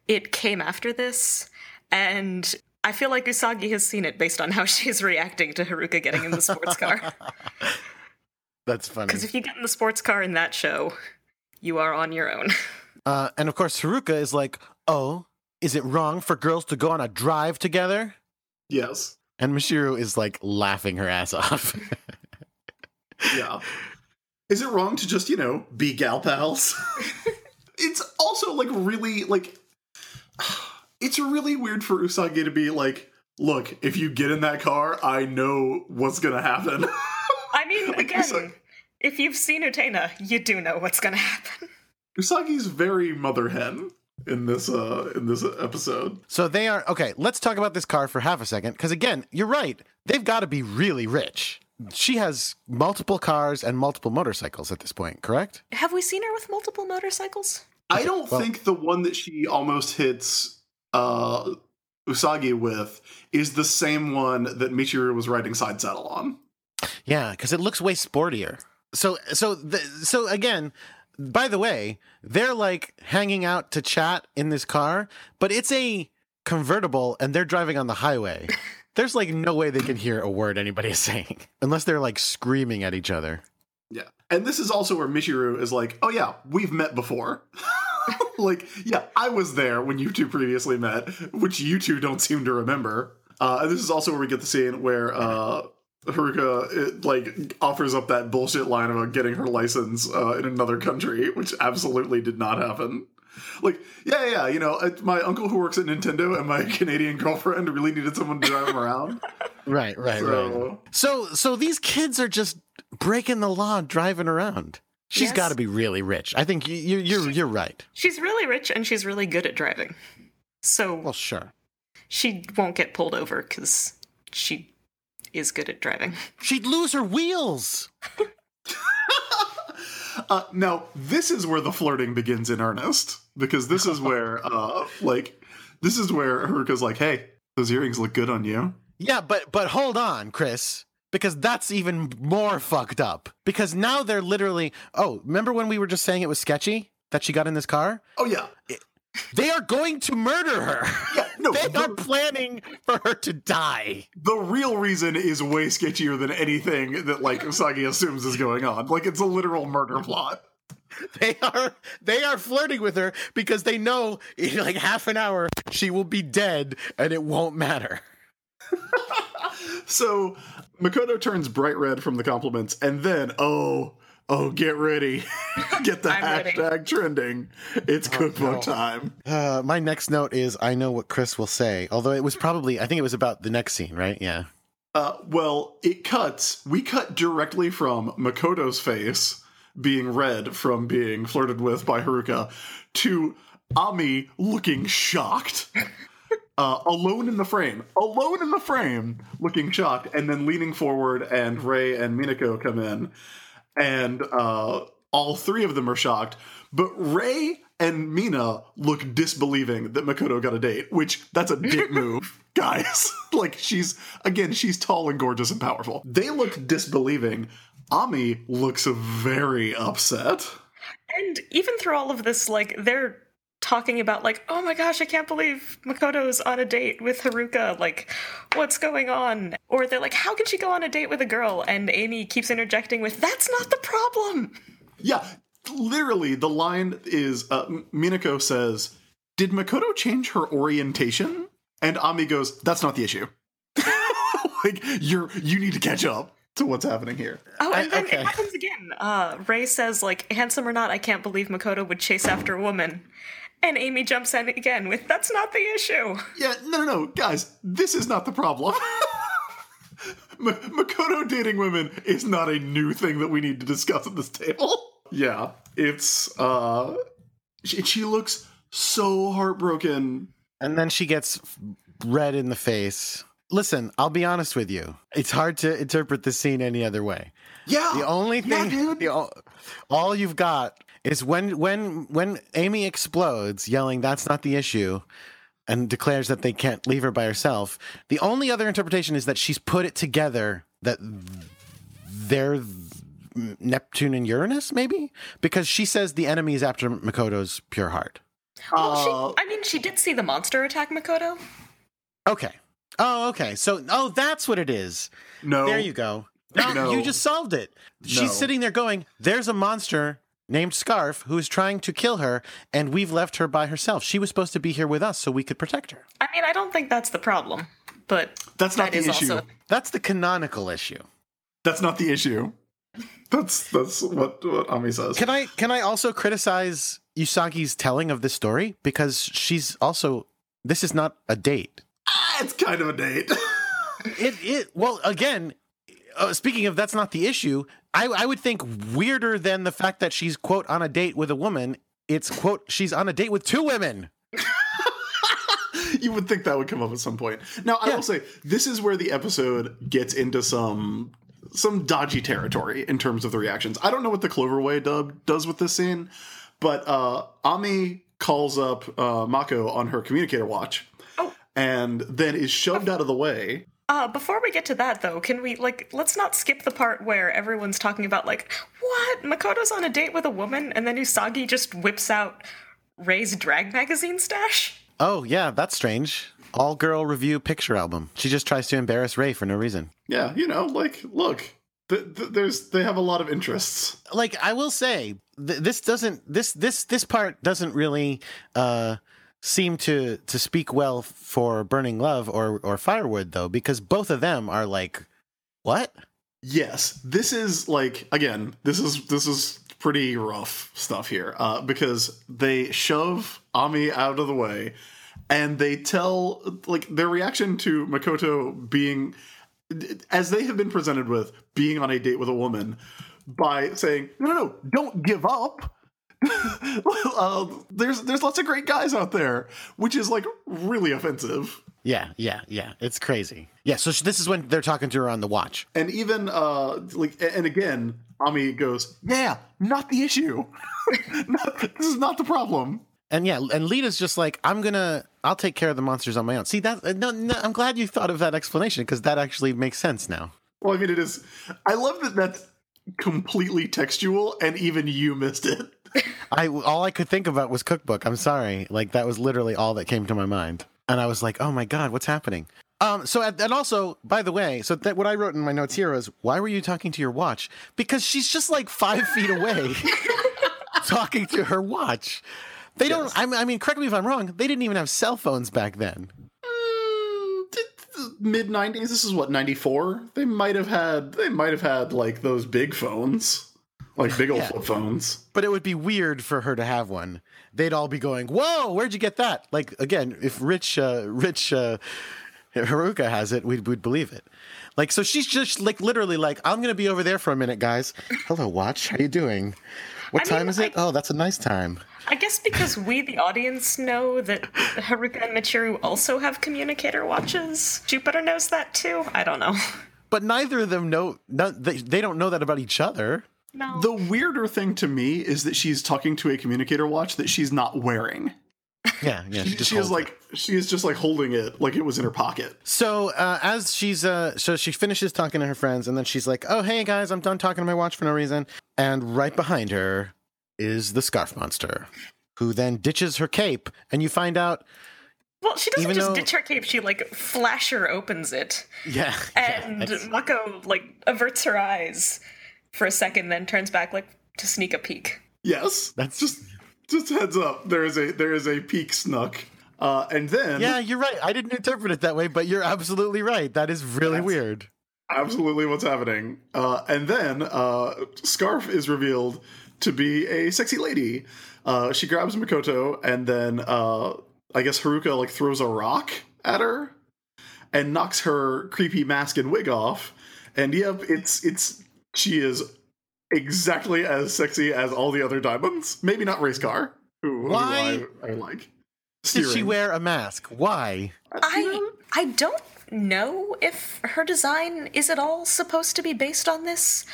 It came after this, and I feel like Usagi has seen it based on how she's reacting to Haruka getting in the sports car. That's funny. Because if you get in the sports car in that show, you are on your own. Uh, and of course, Haruka is like, "Oh, is it wrong for girls to go on a drive together?" Yes. And Michiru is like laughing her ass off. Yeah. Is it wrong to just, you know, be gal pals? it's also like really like it's really weird for Usagi to be like, look, if you get in that car, I know what's gonna happen. I mean, Like, again, Usagi- if you've seen Utena, you do know what's gonna happen. Usagi's very mother hen in this uh in this episode. so they are okay. Let's talk about this car for half a second, because again, you're right. They've got to be really rich. She has multiple cars and multiple motorcycles at this point, correct? Have we seen her with multiple motorcycles? I don't well- think the one that she almost hits uh Usagi with is the same one that Michiru was riding side saddle on. Yeah, because it looks way sportier. So, so, the, so again, by the way, they're like hanging out to chat in this car, but it's a convertible, and they're driving on the highway. There's like no way they can hear a word anybody is saying unless they're like screaming at each other. Yeah. And this is also where Michiru is like, oh yeah, we've met before. like, yeah, I was there when you two previously met, which you two don't seem to remember. Uh, and this is also where we get the scene where uh, Haruka it, like offers up that bullshit line about getting her license uh, in another country, which absolutely did not happen. Like, yeah, yeah, yeah, you know, my uncle who works at Nintendo and my Canadian girlfriend really needed someone to drive them around. Right, right, So, So, so these kids are just breaking the law, driving around. She's Yes. got to be really rich. I think you, you, you're you're right. She's really rich and she's really good at driving. So Well, sure. she won't get pulled over because she is good at driving. She'd lose her wheels. Uh, now, this is where the flirting begins in earnest because this is where, uh, like, this is where Haruka's like, "Hey, those earrings look good on you." Yeah, but but hold on, Chris, because that's even more fucked up. Because now they're literally. Oh, remember when we were just saying it was sketchy that she got in this car? Oh yeah, They are going to murder her. yeah. No, they are planning for her to die. the real reason is way sketchier than anything that like Usagi assumes is going on. Like, it's a literal murder plot. They are they are flirting with her because they know in like half an hour she will be dead and it won't matter. So Makoto turns bright red from the compliments, and then oh. Oh, get ready. get the I'm ready. hashtag trending. It's cookbook no. time. Uh, my next note is I know what Chris will say. Although it was probably I think it was about the next scene, right? Yeah. Uh, well, it cuts. We cut directly from Makoto's face being red from being flirted with by Haruka to Ami looking shocked. Uh, alone in the frame, alone in the frame, looking shocked, and then leaning forward, and Ray and Minako come in, and uh, all three of them are shocked. But Ray and Mina look disbelieving that Makoto got a date, which that's a dick move, guys. like she's again, she's tall and gorgeous and powerful. They look disbelieving. Ami looks very upset. And even through all of this, like, they're talking about like, oh my gosh, I can't believe Makoto's on a date with Haruka. Like, what's going on? Or they're like, how can she go on a date with a girl? And Amy keeps interjecting with, that's not the problem. Yeah, literally, the line is uh, Minako says, Did Makoto change her orientation? And Ami goes, That's not the issue. like, you're you need to catch up to what's happening here. Oh, and I- then okay. it happens again. Uh, Ray says, like, handsome or not, I can't believe Makoto would chase after a woman. And Amy jumps in again with, that's not the issue. Yeah, no, no, no, guys, this is not the problem. M- Makoto dating women is not a new thing that we need to discuss at this table. Yeah, it's uh, she, she looks so heartbroken. And then she gets red in the face. Listen, I'll be honest with you. It's hard to interpret the scene any other way. Yeah, The only yeah, thing, dude. the, all, all you've got is when when when Amy explodes, yelling, "That's not the issue," and declares that they can't leave her by herself. The only other interpretation is that she's put it together that they're Neptune and Uranus, maybe because she says the enemy is after Makoto's pure heart. Well, Uh, she, I mean, she did see the monster attack Makoto. Okay. Oh, okay. So, oh, that's what it is. no, There you go. No, No. you just solved it. No. She's sitting there going, There's a monster named Scarf who is trying to kill her, and we've left her by herself. She was supposed to be here with us so we could protect her. I mean, I don't think that's the problem, but That's not that the is issue. also That's the canonical issue. That's not the issue. That's that's what what Ami says. Can I can I also criticize Usagi's telling of this story? Because she's also this is not a date. It's kind of a date. It it well again. Uh, speaking of that's not the issue. I I would think weirder than the fact that she's quote on a date with a woman. It's quote she's on a date with two women. you would think that would come up at some point. Now, I Yeah. will say this is where the episode gets into some some dodgy territory in terms of the reactions. I don't know what the Cloverway dub does with this scene, but uh, Ami calls up uh, Mako on her communicator watch. And then is shoved out of the way. Uh, before we get to that, though, can we, like, let's not skip the part where everyone's talking about, like, what? Makoto's on a date with a woman, and then Usagi just whips out Ray's drag magazine stash? Oh yeah, that's strange. All girl review picture album. She just tries to embarrass Ray for no reason. Yeah, you know, like look, th- th- there's they have a lot of interests. Like I will say, th- this doesn't this this this part doesn't really uh seem to to speak well for Burning Love or or Firewood though because both of them are like what? Yes, this is like again, this is this is pretty rough stuff here uh, because they shove Ami out of the way, and they tell like their reaction to Makoto being as they have been presented with being on a date with a woman by saying no no no don't give up. Uh, there's there's lots of great guys out there, which is like really offensive. Yeah, yeah, yeah. It's crazy. Yeah, so this is when they're talking to her on the watch. And even uh like and again, Ami goes, "Yeah, not the issue. Not- this is not the problem." And yeah, and Lita's just like, I'm gonna, I'll take care of the monsters on my own. See that? No, no I'm glad you thought of that explanation because that actually makes sense now. Well, I mean, it is. I love that that's completely textual, and even you missed it. I all I could think about was cookbook. I'm sorry, like that was literally all that came to my mind, and I was like, oh my god, what's happening? Um, so and and also, by the way, so that what I wrote in my notes here was, why were you talking to your watch? Because she's just like five feet away, talking to her watch. They don't. I mean, I mean, correct me if I'm wrong. They didn't even have cell phones back then. Mid '90s. This is what '94. They might have had. They might have had like those big phones, like big old Yeah. flip phones. But it would be weird for her to have one. They'd all be going, "Whoa, where'd you get that?" Like again, if Rich, uh, Rich uh, Haruka has it, we'd, we'd believe it. Like so, she's just like literally like, "I'm gonna be over there for a minute, guys. Hello, watch. How you doing? What I time mean, is it? I- oh, that's a nice time." I guess because we, the audience, know that Haruka and Michiru also have communicator watches. Jupiter knows that too. I don't know. But neither of them know. No, they, they don't know that about each other. No. The weirder thing to me is that she's talking to a communicator watch that she's not wearing. Yeah, yeah. She, just she is holds it. like she is just like holding it like it was in her pocket. So uh, as she's uh, so she finishes talking to her friends, and then she's like, "Oh, hey guys, I'm done talking to my watch for no reason." And right behind her is the scarf monster. who then ditches her cape, and you find out, Well, she doesn't Even just though- ditch her cape; she like flasher opens it, yeah, and that's- Mako like averts her eyes for a second, then turns back like to sneak a peek. Yes, That's- just just heads up. There is a there is a peek snuck, uh, and then yeah, you're right. I didn't interpret it that way, but you're absolutely right. That is really weird. absolutely what's happening. Uh, and then uh, Scarf is revealed to be a sexy lady. Uh, she grabs Makoto, and then uh, I guess Haruka like throws a rock at her and knocks her creepy mask and wig off. And yep, it's it's she is exactly as sexy as all the other diamonds. Maybe not race car. Who, who Why? I, I like. Did she wear a mask? Why? I I don't know if her design is at all supposed to be based on this,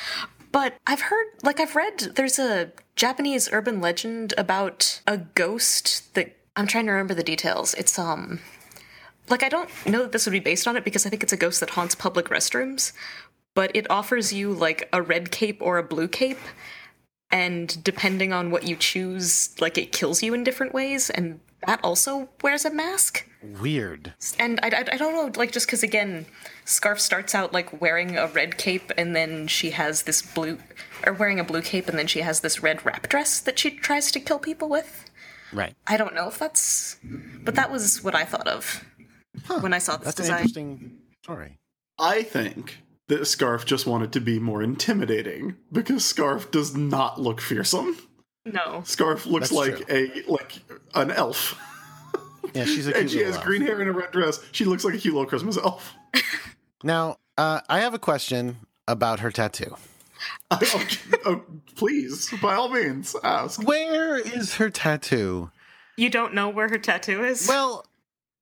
but I've heard like I've read there's a Japanese urban legend about a ghost that I'm trying to remember the details. It's um like I don't know that this would be based on it because I think it's a ghost that haunts public restrooms, but it offers you like a red cape or a blue cape and depending on what you choose, like it kills you in different ways and that also wears a mask. Weird. And I, I, I don't know, like, just because, again, Scarf starts out, like, wearing a red cape, and then she has this blue, or wearing a blue cape, and then she has this red wrap dress that she tries to kill people with. Right. I don't know if that's. But that was what I thought of when I saw this That's an design. interesting story. I think that Scarf just wanted to be more intimidating because Scarf does not look fearsome. No. Scarf looks That's like a like an elf, Yeah, she's a cute and she has elf. green hair and a red dress. She looks like a cute little Christmas elf. Now, uh, I have a question about her tattoo. oh, oh, please, by all means, ask. Where is her tattoo? You don't know where her tattoo is? Well,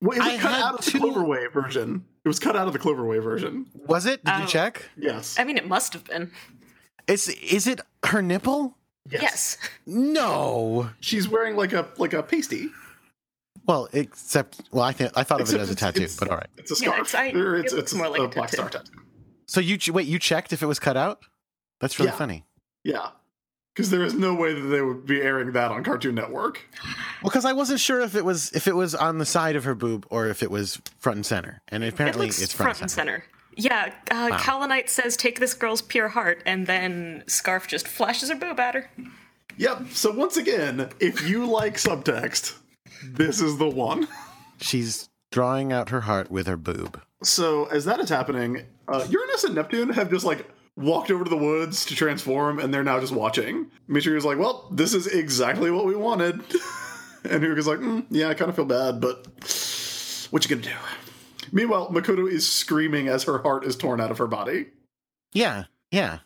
Well, it was I cut had out of the two- Cloverway version. It was cut out of the Cloverway version. was it? Did you Oh. check? Yes. I mean, it must have been. Is is it her nipple? Yes. No. She's wearing like a like a pasty. Well, except well, I think I thought of it as a tattoo, but all right. It's a Yeah, it's- I- or it it's, it's more like a black tattoo. star tattoo. So you wait, you checked if it was cut out? That's really Yeah. funny. Yeah. Because there is no way that they would be airing that on Cartoon Network. Well, because I wasn't sure if it was if it was on the side of her boob or if it was front and center, and apparently looks it's front, and center. Yeah, uh, Wow. Kaolinite says, take this girl's pure heart, and then Scarf just flashes her boob at her. Yep. So once again, if you like subtext, this is the one. She's drawing out her heart with her boob. So as that is happening, uh, Uranus and Neptune have just like walked over to the woods to transform, and they're now just watching. Michiru's like, "Well, this is exactly what we wanted," and Haruka's like, mm, "Yeah, I kind of feel bad, but what you gonna do?" Meanwhile, Makoto is screaming as her heart is torn out of her body. Yeah, yeah.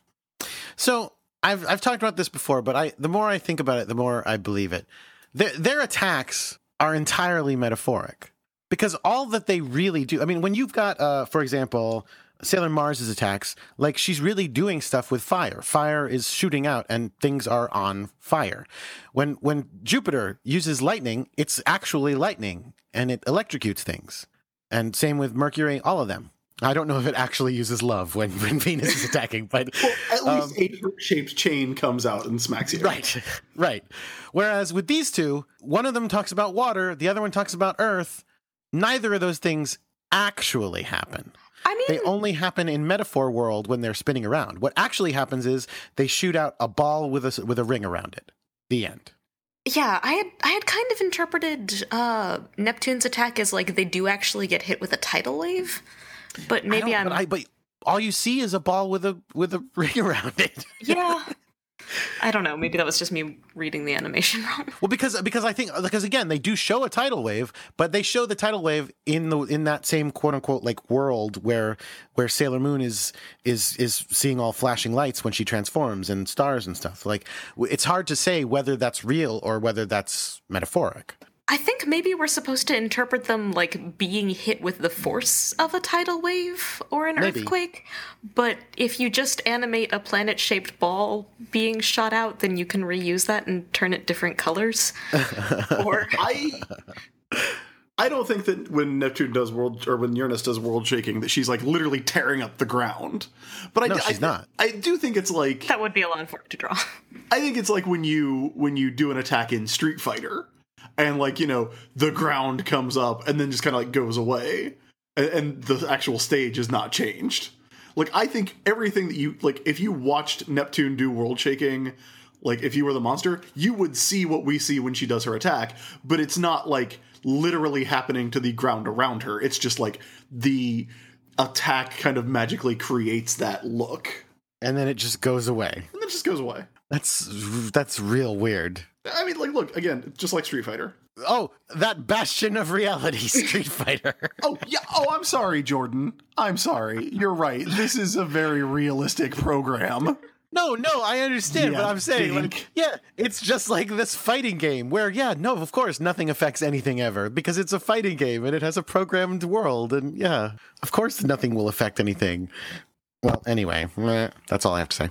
So I've I've talked about this before, but I the more I think about it, the more I believe it. Their their attacks are entirely metaphoric because all that they really do. I mean, when you've got, uh, for example, Sailor Mars's attacks, like she's really doing stuff with fire. Fire is shooting out, and things are on fire. When when Jupiter uses lightning, it's actually lightning, and it electrocutes things. And same with Mercury, all of them. I don't know if it actually uses love when, when Venus is attacking, but At Um, least a shaped chain comes out and smacks you. right, right. Whereas with these two, one of them talks about water, the other one talks about earth. Neither of those things actually happen. I mean, They only happen in metaphor world when they're spinning around. What actually happens is they shoot out a ball with a with a ring around it. The end. yeah, I had I had kind of interpreted uh, Neptune's attack as like they do actually get hit with a tidal wave, but maybe don't- I'm but, I, but all you see is a ball with a with a ring around it. yeah. I don't know. Maybe that was just me reading the animation wrong. Well, because because I think because again they do show a tidal wave, but they show the tidal wave in the in that same quote unquote like world where where Sailor Moon is is is seeing all flashing lights when she transforms and stars and stuff. Like it's hard to say whether that's real or whether that's metaphoric. I think maybe we're supposed to interpret them like being hit with the force of a tidal wave or an Maybe. earthquake. But if you just animate a planet shaped ball being shot out, then you can reuse that and turn it different colors. or I I don't think that when Neptune does world or when Uranus does world shaking that she's like literally tearing up the ground. But I, No, I- she's not. I do think it's like That would be a lot for it to draw. I think it's like when you when you do an attack in Street Fighter, and like you know the ground comes up and then just kind of like goes away, and, and the actual stage is not changed. Like I think everything that you like, if you watched Neptune do world shaking, like if you were the monster, you would see what we see when she does her attack, but it's not like literally happening to the ground around her. It's just like the attack kind of magically creates that look, And then it just goes away. and then it just goes away. That's that's real weird. I mean, like, look again, just like Street Fighter. Oh, that bastion of reality, Street Fighter. Oh yeah. Oh, I'm sorry, Jordan. I'm sorry. You're right. This is a very realistic program. No, no, I understand Yeah, what I'm saying. Like, yeah, it's just like this fighting game where, yeah, no, of course, nothing affects anything ever because it's a fighting game and it has a programmed world. And yeah, of course, nothing will affect anything. Well, anyway, that's all I have to say.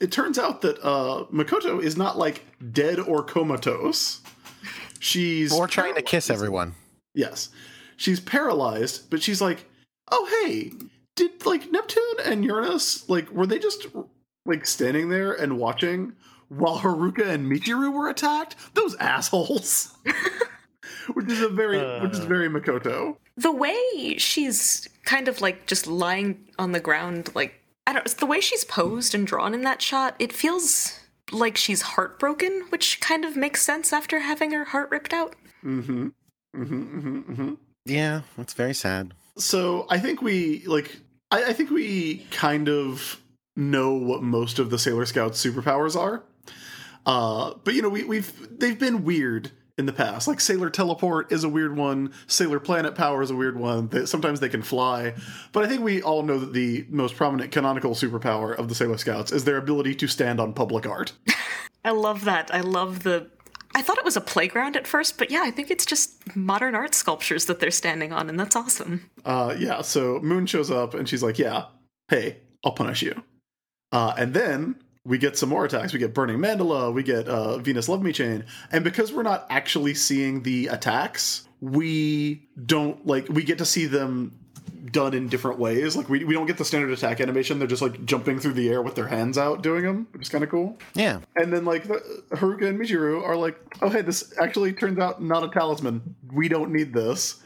It turns out that uh, Makoto is not like dead or comatose. She's Or trying to kiss everyone. Yes, she's paralyzed, but she's like, "Oh hey, did like Neptune and Uranus like were they just like standing there and watching while Haruka and Michiru were attacked? Those assholes." which is a very which is very Makoto. The way she's kind of like just lying on the ground, like I don't the way she's posed and drawn in that shot, it feels like she's heartbroken, which kind of makes sense after having her heart ripped out. Mm-hmm. Mm-hmm. Mm-hmm. mm-hmm. Yeah, that's very sad. So I think we like I, I think we kind of know what most of the Sailor Scouts superpowers are. Uh, but you know, we, we've they've been weird in the past. Like Sailor Teleport is a weird one. Sailor Planet Power is a weird one. They, sometimes they can fly. But I think we all know that the most prominent canonical superpower of the Sailor Scouts is their ability to stand on public art. I love that. I love the I thought it was a playground at first, but yeah, I think it's just modern art sculptures that they're standing on, and that's awesome. Uh, yeah, so Moon shows up and she's like, "Yeah, hey, I'll punish you." Uh, and then we get some more attacks. We get Burning Mandala. We get uh, Venus Love Me Chain. And because we're not actually seeing the attacks, we don't like. We get to see them done in different ways. Like we, we don't get the standard attack animation. They're just like jumping through the air with their hands out doing them, which is kind of cool. Yeah. And then like the, Haruka and Michiru are like, oh hey, this actually turns out not a talisman. We don't need this.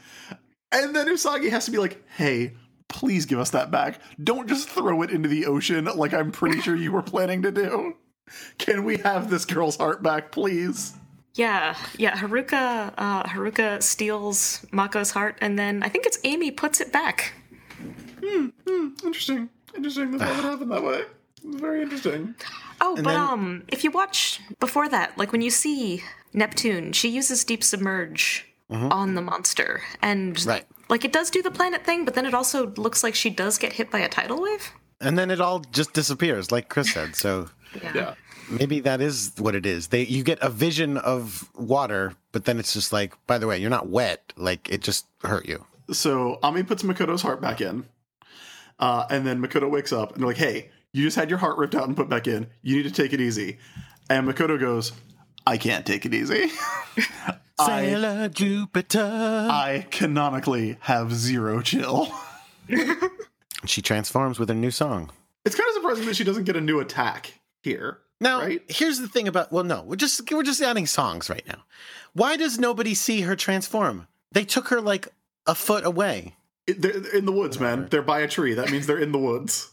And then Usagi has to be like, hey, please give us that back. Don't just throw it into the ocean like I'm pretty sure you were planning to do. Can we have this girl's heart back, please? Yeah, yeah. Haruka, uh, Haruka steals Mako's heart, and then I think it's Amy puts it back. Hmm. Interesting. Interesting that that would happen that way. Very interesting. Oh, but then- um, if you watch before that, like when you see Neptune, she uses deep submerge on the monster, and Right. Like it does do the planet thing, but then it also looks like she does get hit by a tidal wave. And then it all just disappears, like Chris said. So Yeah. maybe that is what it is. They you get a vision of water, but then it's just like, by the way, you're not wet. Like it just hurt you. So Ami puts Makoto's heart back in. Uh, and then Makoto wakes up and they're like, hey, you just had your heart ripped out and put back in. You need to take it easy. And Makoto goes, I can't take it easy. I, Sailor Jupiter. I canonically have zero chill. she transforms with her new song. It's kind of surprising that she doesn't get a new attack here. Now, Right? here's the thing about well, no, we're just we're just adding songs right now. Why does nobody see her transform? They took her like a foot away, It, they're they're in the woods, man. They're by a tree. That means they're in the woods.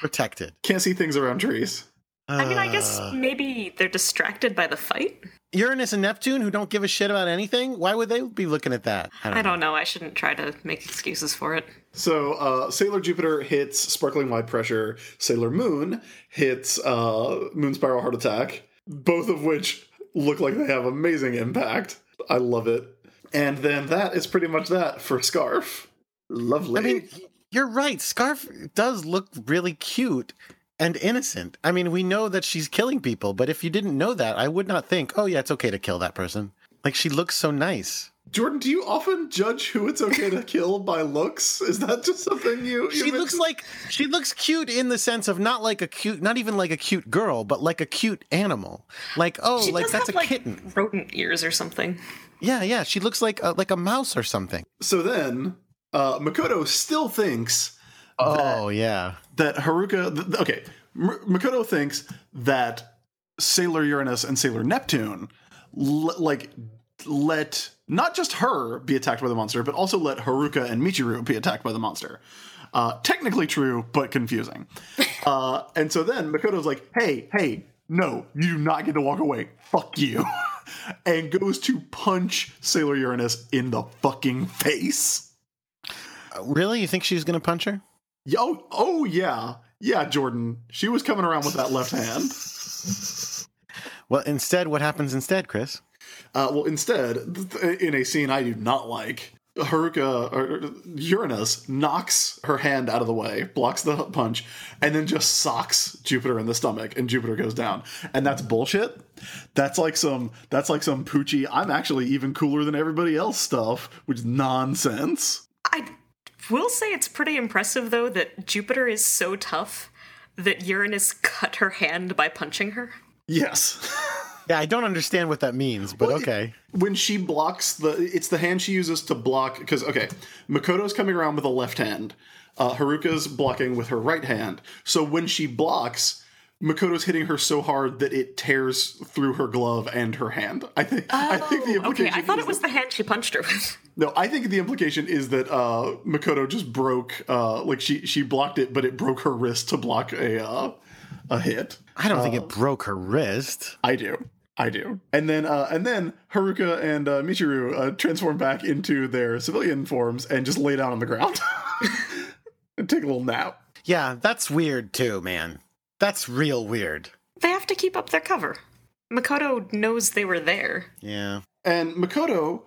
protected. Can't see things around trees. I mean, I guess Uh, maybe they're distracted by the fight. Uranus and Neptune, who don't give a shit about anything, why would they be looking at that? I don't know. I shouldn't try to make excuses for it. So uh, Sailor Jupiter hits Sparkling Wide Pressure. Sailor Moon hits uh, Moon Spiral Heart Attack. Both of which look like they have amazing impact. I love it. And then that is pretty much that for Scarf. Lovely. I mean, you're right. Scarf does look really cute and innocent. I mean, we know that she's killing people, but if you didn't know that, I would not think, oh, yeah, it's okay to kill that person. Like, she looks so nice. Jordan, do you often judge who it's okay to kill by looks? Is that just something you? you She looks like she looks cute in the sense of not like a cute, not even like a cute girl, but like a cute animal. Like oh, She like that's have, a like, kitten. rodent ears or something. Yeah, yeah. She looks like a, like a mouse or something. So then, uh, Makoto still thinks Oh yeah. that Haruka. Th- okay, M- Makoto thinks that Sailor Uranus and Sailor Neptune, l- like, let not just her be attacked by the monster, but also let Haruka and Michiru be attacked by the monster. Uh, technically true, but confusing. uh, and so then Makoto's like, "Hey, hey, no, you do not get to walk away. Fuck you." and goes to punch Sailor Uranus in the fucking face. Uh, Really? You think she's gonna punch her? Yo, oh yeah, yeah, Jordan. She was coming around with that left hand. Well, instead, what happens instead, Chris? Uh, well, instead, th- in a scene I do not like, Haruka or Uranus knocks her hand out of the way, blocks the punch, and then just socks Jupiter in the stomach, and Jupiter goes down. And that's bullshit. That's like some that's like some poochie. I'm actually even cooler than everybody else stuff, which is nonsense. I will say it's pretty impressive though that Jupiter is so tough that Uranus cut her hand by punching her. Yes. Yeah, I don't understand what that means, but Well, it- okay. when she blocks the it's the hand she uses to block because okay makoto's coming around with a left hand uh, haruka's blocking with her right hand so when she blocks makoto's hitting her so hard that it tears through her glove and her hand i think i think the Oh, Okay, I thought is it was the hand she punched her with. No i think the implication is that uh, makoto just broke uh, like she she blocked it but it broke her wrist to block a uh, a hit I don't think it broke her wrist. I do. I do. And then uh, and then Haruka and uh, Michiru uh, transform back into their civilian forms and just lay down on the ground and take a little nap. Yeah, that's weird too, man. That's real weird. They have to keep up their cover. Makoto knows they were there. Yeah. And Makoto,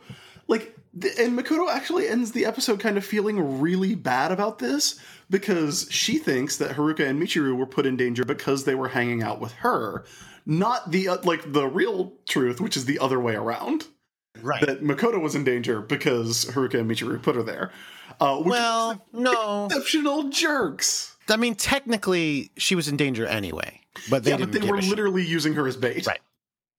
like, th- and Makoto actually ends the episode kind of feeling really bad about this because she thinks that Haruka and Michiru were put in danger because they were hanging out with her, not the uh, like the real truth, which is the other way around. Right. That Makoto was in danger because Haruka and Michiru put her there. Uh, which well, no. exceptional jerks. I mean, technically, she was in danger anyway, but they yeah, didn't but they were a shit. literally using her as bait. Right.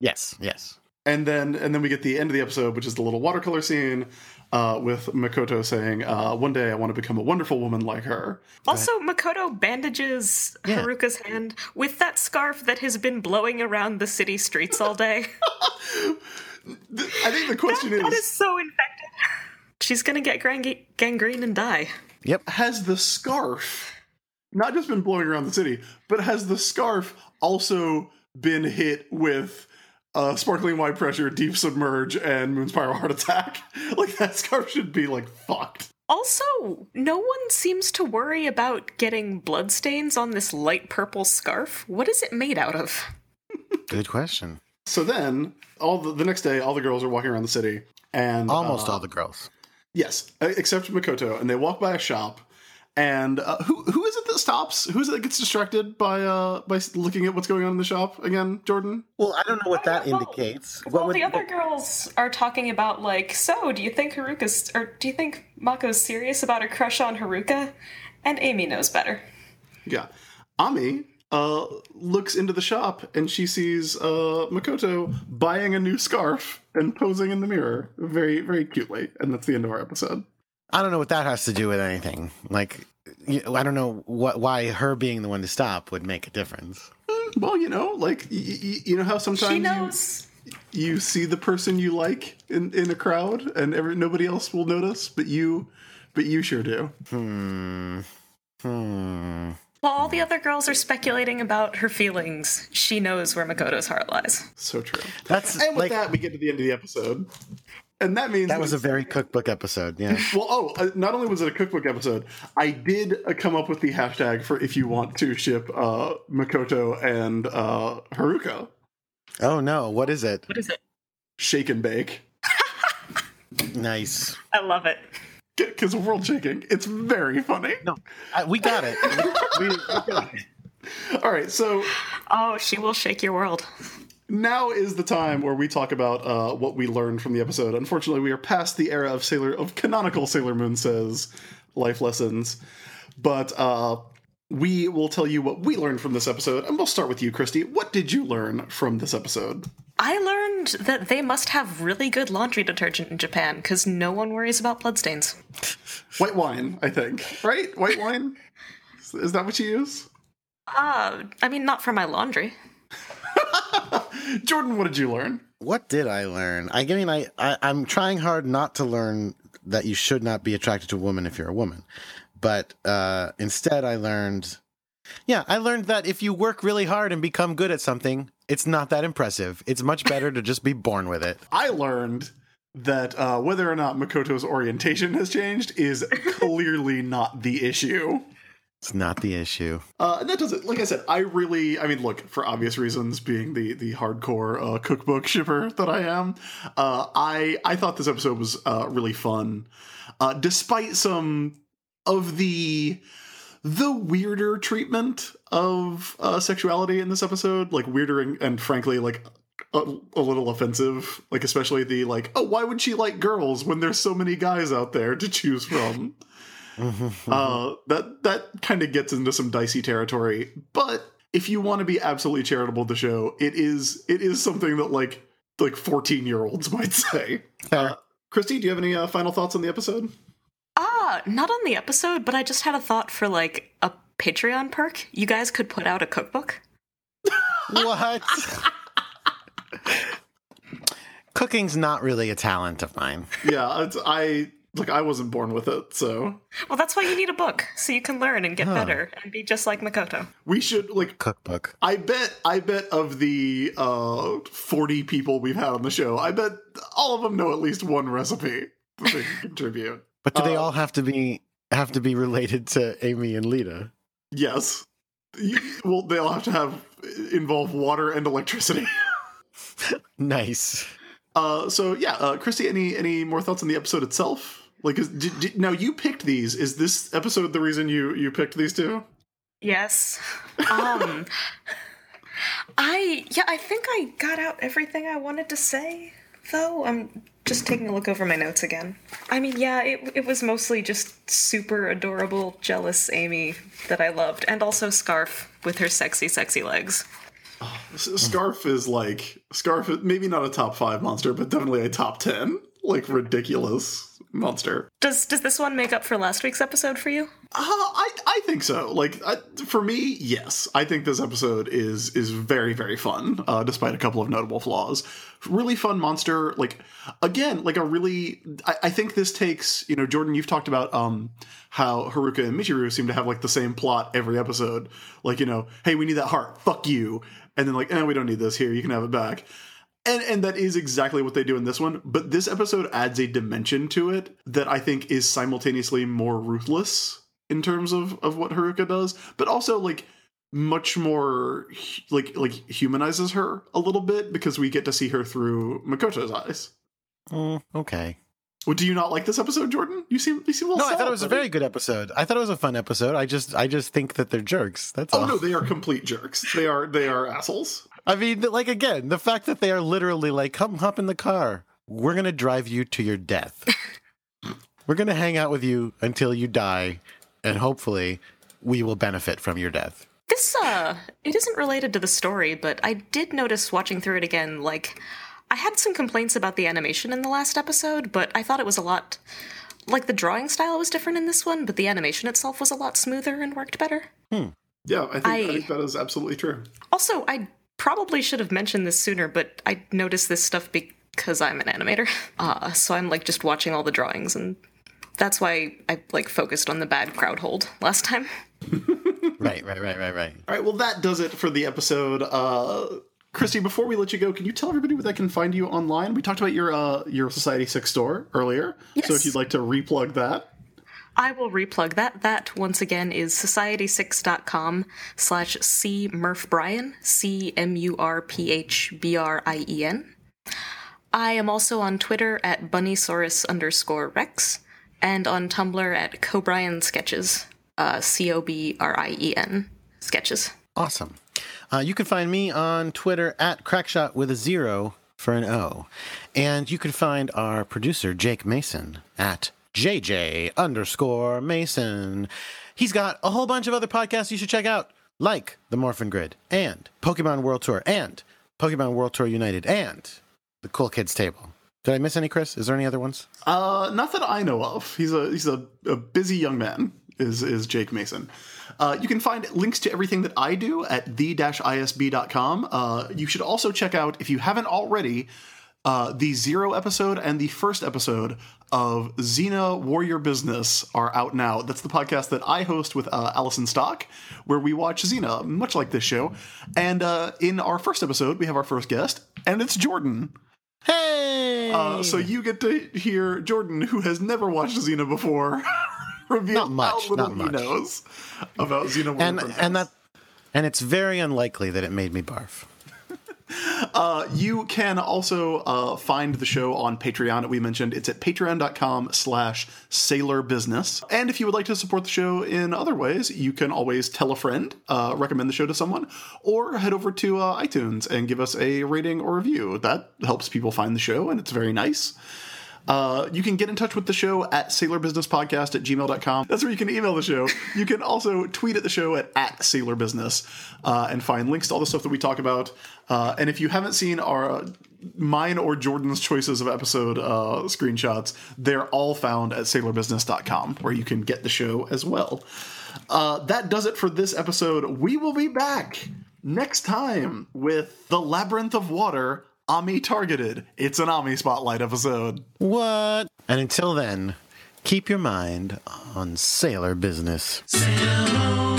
Yes, yes. And then and then we get the end of the episode, which is the little watercolor scene uh, with Makoto saying, uh, "One day I want to become a wonderful woman like her." Also, Makoto bandages Yeah. Haruka's hand with that scarf that has been blowing around the city streets all day. I think the question that is, is so infected. She's gonna get gang- gangrene and die. Yep. Has the scarf not just been blowing around the city, but has the scarf also been hit with uh, sparkling wide pressure, deep submerge, and moon spiral heart attack? Like that scarf should be like fucked. Also, no one seems to worry about getting bloodstains on this light purple scarf. What is it made out of? Good question. So then, all the, the next day, all the girls are walking around the city, and Almost uh, all the girls. Yes, except Makoto, and they walk by a shop. And uh, who who is it that stops? Who is it that gets distracted by uh by looking at what's going on in the shop again? Jordan. Well, I don't know what that Well, indicates. Well, What would- the other girls are talking about like, so do you think Haruka's or do you think Mako's serious about her crush on Haruka? And Amy knows better. Yeah, Ami uh looks into the shop and she sees uh Makoto buying a new scarf and posing in the mirror very very cutely, and that's the end of our episode. I don't know what that has to do with anything. Like, you I don't know what why her being the one to stop would make a difference. Well, you know, like y- y- you know how sometimes She you- knows. you see the person you like in in a crowd and every nobody else will notice but you but you sure do Hmm. Hmm. While all the other girls are speculating about her feelings, she knows where Makoto's heart lies. so true That's and with like that we get to the end of the episode and that means that was a very cookbook episode. Yeah. well oh uh, not only was it a cookbook episode i did uh, come up with the hashtag for if you want to ship uh makoto and uh haruka oh no, what is it? What is it? shake and bake Nice. I love it. because of world shaking it's very funny No, I, we got it. We, we got it. all right so Oh, she will shake your world. Now is the time where we talk about uh, what we learned from the episode. Unfortunately, we are past the era of Sailor of canonical Sailor Moon says life lessons, but uh, we will tell you what we learned from this episode, and we'll start with you, Christy. What did you learn from this episode? I learned that they must have really good laundry detergent in Japan because no one worries about bloodstains. White wine, I think. Right? White wine. Is- that what you use? Uh, I mean, not for my laundry. Jordan, what did you learn? What did I learn? I mean, I, I I'm trying hard not to learn that you should not be attracted to a woman if you're a woman, but uh, instead I learned, yeah, I learned that if you work really hard and become good at something, it's not that impressive. It's much better to just be born with it. I learned that uh, whether or not Makoto's orientation has changed is clearly not the issue. It's not the issue. Uh, and that doesn't, Like I said, I really, I mean, look, for obvious reasons, being the the hardcore uh, cookbook shipper that I am, uh, I I thought this episode was uh, really fun, uh, despite some of the the weirder treatment of uh, sexuality in this episode, like weirder and, and frankly, like a, a little offensive. Like especially the like, oh, why would she like girls when there's so many guys out there to choose from? uh, that that kind of gets into some dicey territory. But if you want to be absolutely charitable, to the show it is it is something that like like fourteen year olds might say. Uh, Christy, do you have any uh, final thoughts on the episode? Ah, not on the episode, but I just had a thought for like a Patreon perk. You guys could put out a cookbook. what? Cooking's not really a talent of mine. Yeah, it's, I like I wasn't born with it, so Well, that's why you need a book, so you can learn and get better and be just like Makoto. we should like. Cookbook. I bet I bet of the uh, forty people we've had on the show, I bet all of them know at least one recipe that they can contribute. But do they Uh, all have to be have to be related to Amy and Lita? Yes. You, well, they all have to have involve water and electricity. Nice. Uh, so yeah, uh, Christy, any any more thoughts on the episode itself? Like, is, did, did, now you picked these. Is this episode the reason you you picked these two? Yes. Um I yeah, I think I got out everything I wanted to say though. I'm just taking a look over my notes again. I mean, yeah, it it was mostly just super adorable jealous Amy that I loved and also Scarf with her sexy sexy legs. S- Scarf is like Scarf. Is maybe not a top five monster, but definitely a top ten. Like ridiculous monster. Does does this one make up for last week's episode for you? Uh, I I think so. Like I, for me, yes. I think this episode is is very very fun, uh, despite a couple of notable flaws. Really fun monster. Like again, like a really. I, I think this takes you know Jordan. You've talked about um how Haruka and Michiru seem to have like the same plot every episode. Like you know, hey, we need that heart. Fuck you. And then like, eh, we don't need this. Here, you can have it back. And and that is exactly what they do in this one. But this episode adds a dimension to it that I think is simultaneously more ruthless in terms of of what Haruka does, but also like much more like like humanizes her a little bit because we get to see her through Makoto's eyes. Mm, okay. Well, do you not like this episode, Jordan? You seem you seem a little No, I thought it was a very good episode. I thought it was a fun episode. I just I just think that they're jerks. That's Oh all. no, they are complete jerks. They are they are assholes. I mean, like again, the fact that they are literally like, "Come hop in the car. We're gonna drive you to your death. We're gonna hang out with you until you die, and hopefully, we will benefit from your death." This uh it isn't related to the story, but I did notice watching through it again like I had some complaints about the animation in the last episode, but I thought it was a lot like the drawing style was different in this one, but the animation itself was a lot smoother and worked better. Yeah, I think, I... I- think that is absolutely true. Also, I probably should have mentioned this sooner, but I noticed this stuff because I'm an animator. Uh, so I'm like just watching all the drawings and that's why I like focused on the bad crowd hold last time. Right, right, right, right, right. All right, well, that does it for the episode. Uh, Christy, before we let you go, can you tell everybody where they can find you online? We talked about your uh, your Society Six store earlier, so if you'd like to replug that. I will replug that. That, once again, is society6.com slash C Murph C M U R P H B R I E N. I am also on Twitter at Bunnysaurus underscore Rex, and on Tumblr at Cobrien Sketches, uh, C O B R I E N Sketches. Awesome. Uh, you can find me on Twitter at crackshot with a zero for an O. And you can find our producer, Jake Mason, at JJ underscore Mason. He's got a whole bunch of other podcasts you should check out, like The Morphin Grid and Pokemon World Tour and Pokemon World Tour United and The Cool Kids Table. Did I miss any, Chris? Is there any other ones? Uh, not that I know of. He's a he's a, a busy young man. Is is Jake Mason? Uh, you can find links to everything that I do at the-isb.com. Uh, you should also check out, if you haven't already, uh, the zero episode and the first episode of Xena Warrior Business are out now. That's the podcast that I host with uh, Allison Stock, where we watch Xena, much like this show. And uh, in our first episode, we have our first guest, and it's Jordan. Hey! Uh, so you get to hear Jordan, who has never watched Xena before, reveal Not much, how little not much. he knows about Xena Warrior and Princess. and that and it's very unlikely that it made me barf. Uh, you can also uh, find the show on Patreon we mentioned. It's at patreon.com slash sailor business. And if you would like to support the show in other ways, you can always tell a friend, uh, recommend the show to someone, or head over to uh, iTunes and give us a rating or review. That helps people find the show, and it's very nice. Uh, you can get in touch with the show at sailorbusinesspodcast at gmail.com. That's where you can email the show. You can also tweet at the show at, at sailorbusiness uh, and find links to all the stuff that we talk about. Uh, and if you haven't seen our uh, mine or Jordan's choices of episode uh, screenshots, they're all found at sailorbusiness.com where you can get the show as well. Uh, that does it for this episode. We will be back next time with The Labyrinth of Water. Ami targeted. It's an Ami spotlight episode. What? And until then, keep your mind on sailor business. You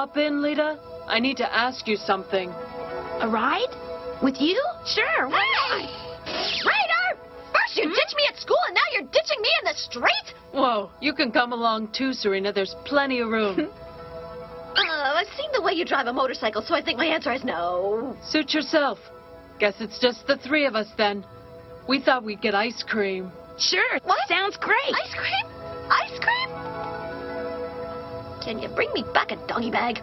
hop in, Lita? I need to ask you something. A ride? With you? Sure, why not? Raider! First you ditched me at school and now you're ditching me in the street? Whoa, you can come along too, Serena. There's plenty of room. Uh, I've seen the way you drive a motorcycle, so I think my answer is no. Suit yourself. Guess it's just the three of us then. We thought we'd get ice cream. Sure. What? Sounds great. Ice cream? Ice cream? Can you bring me back a doggy bag?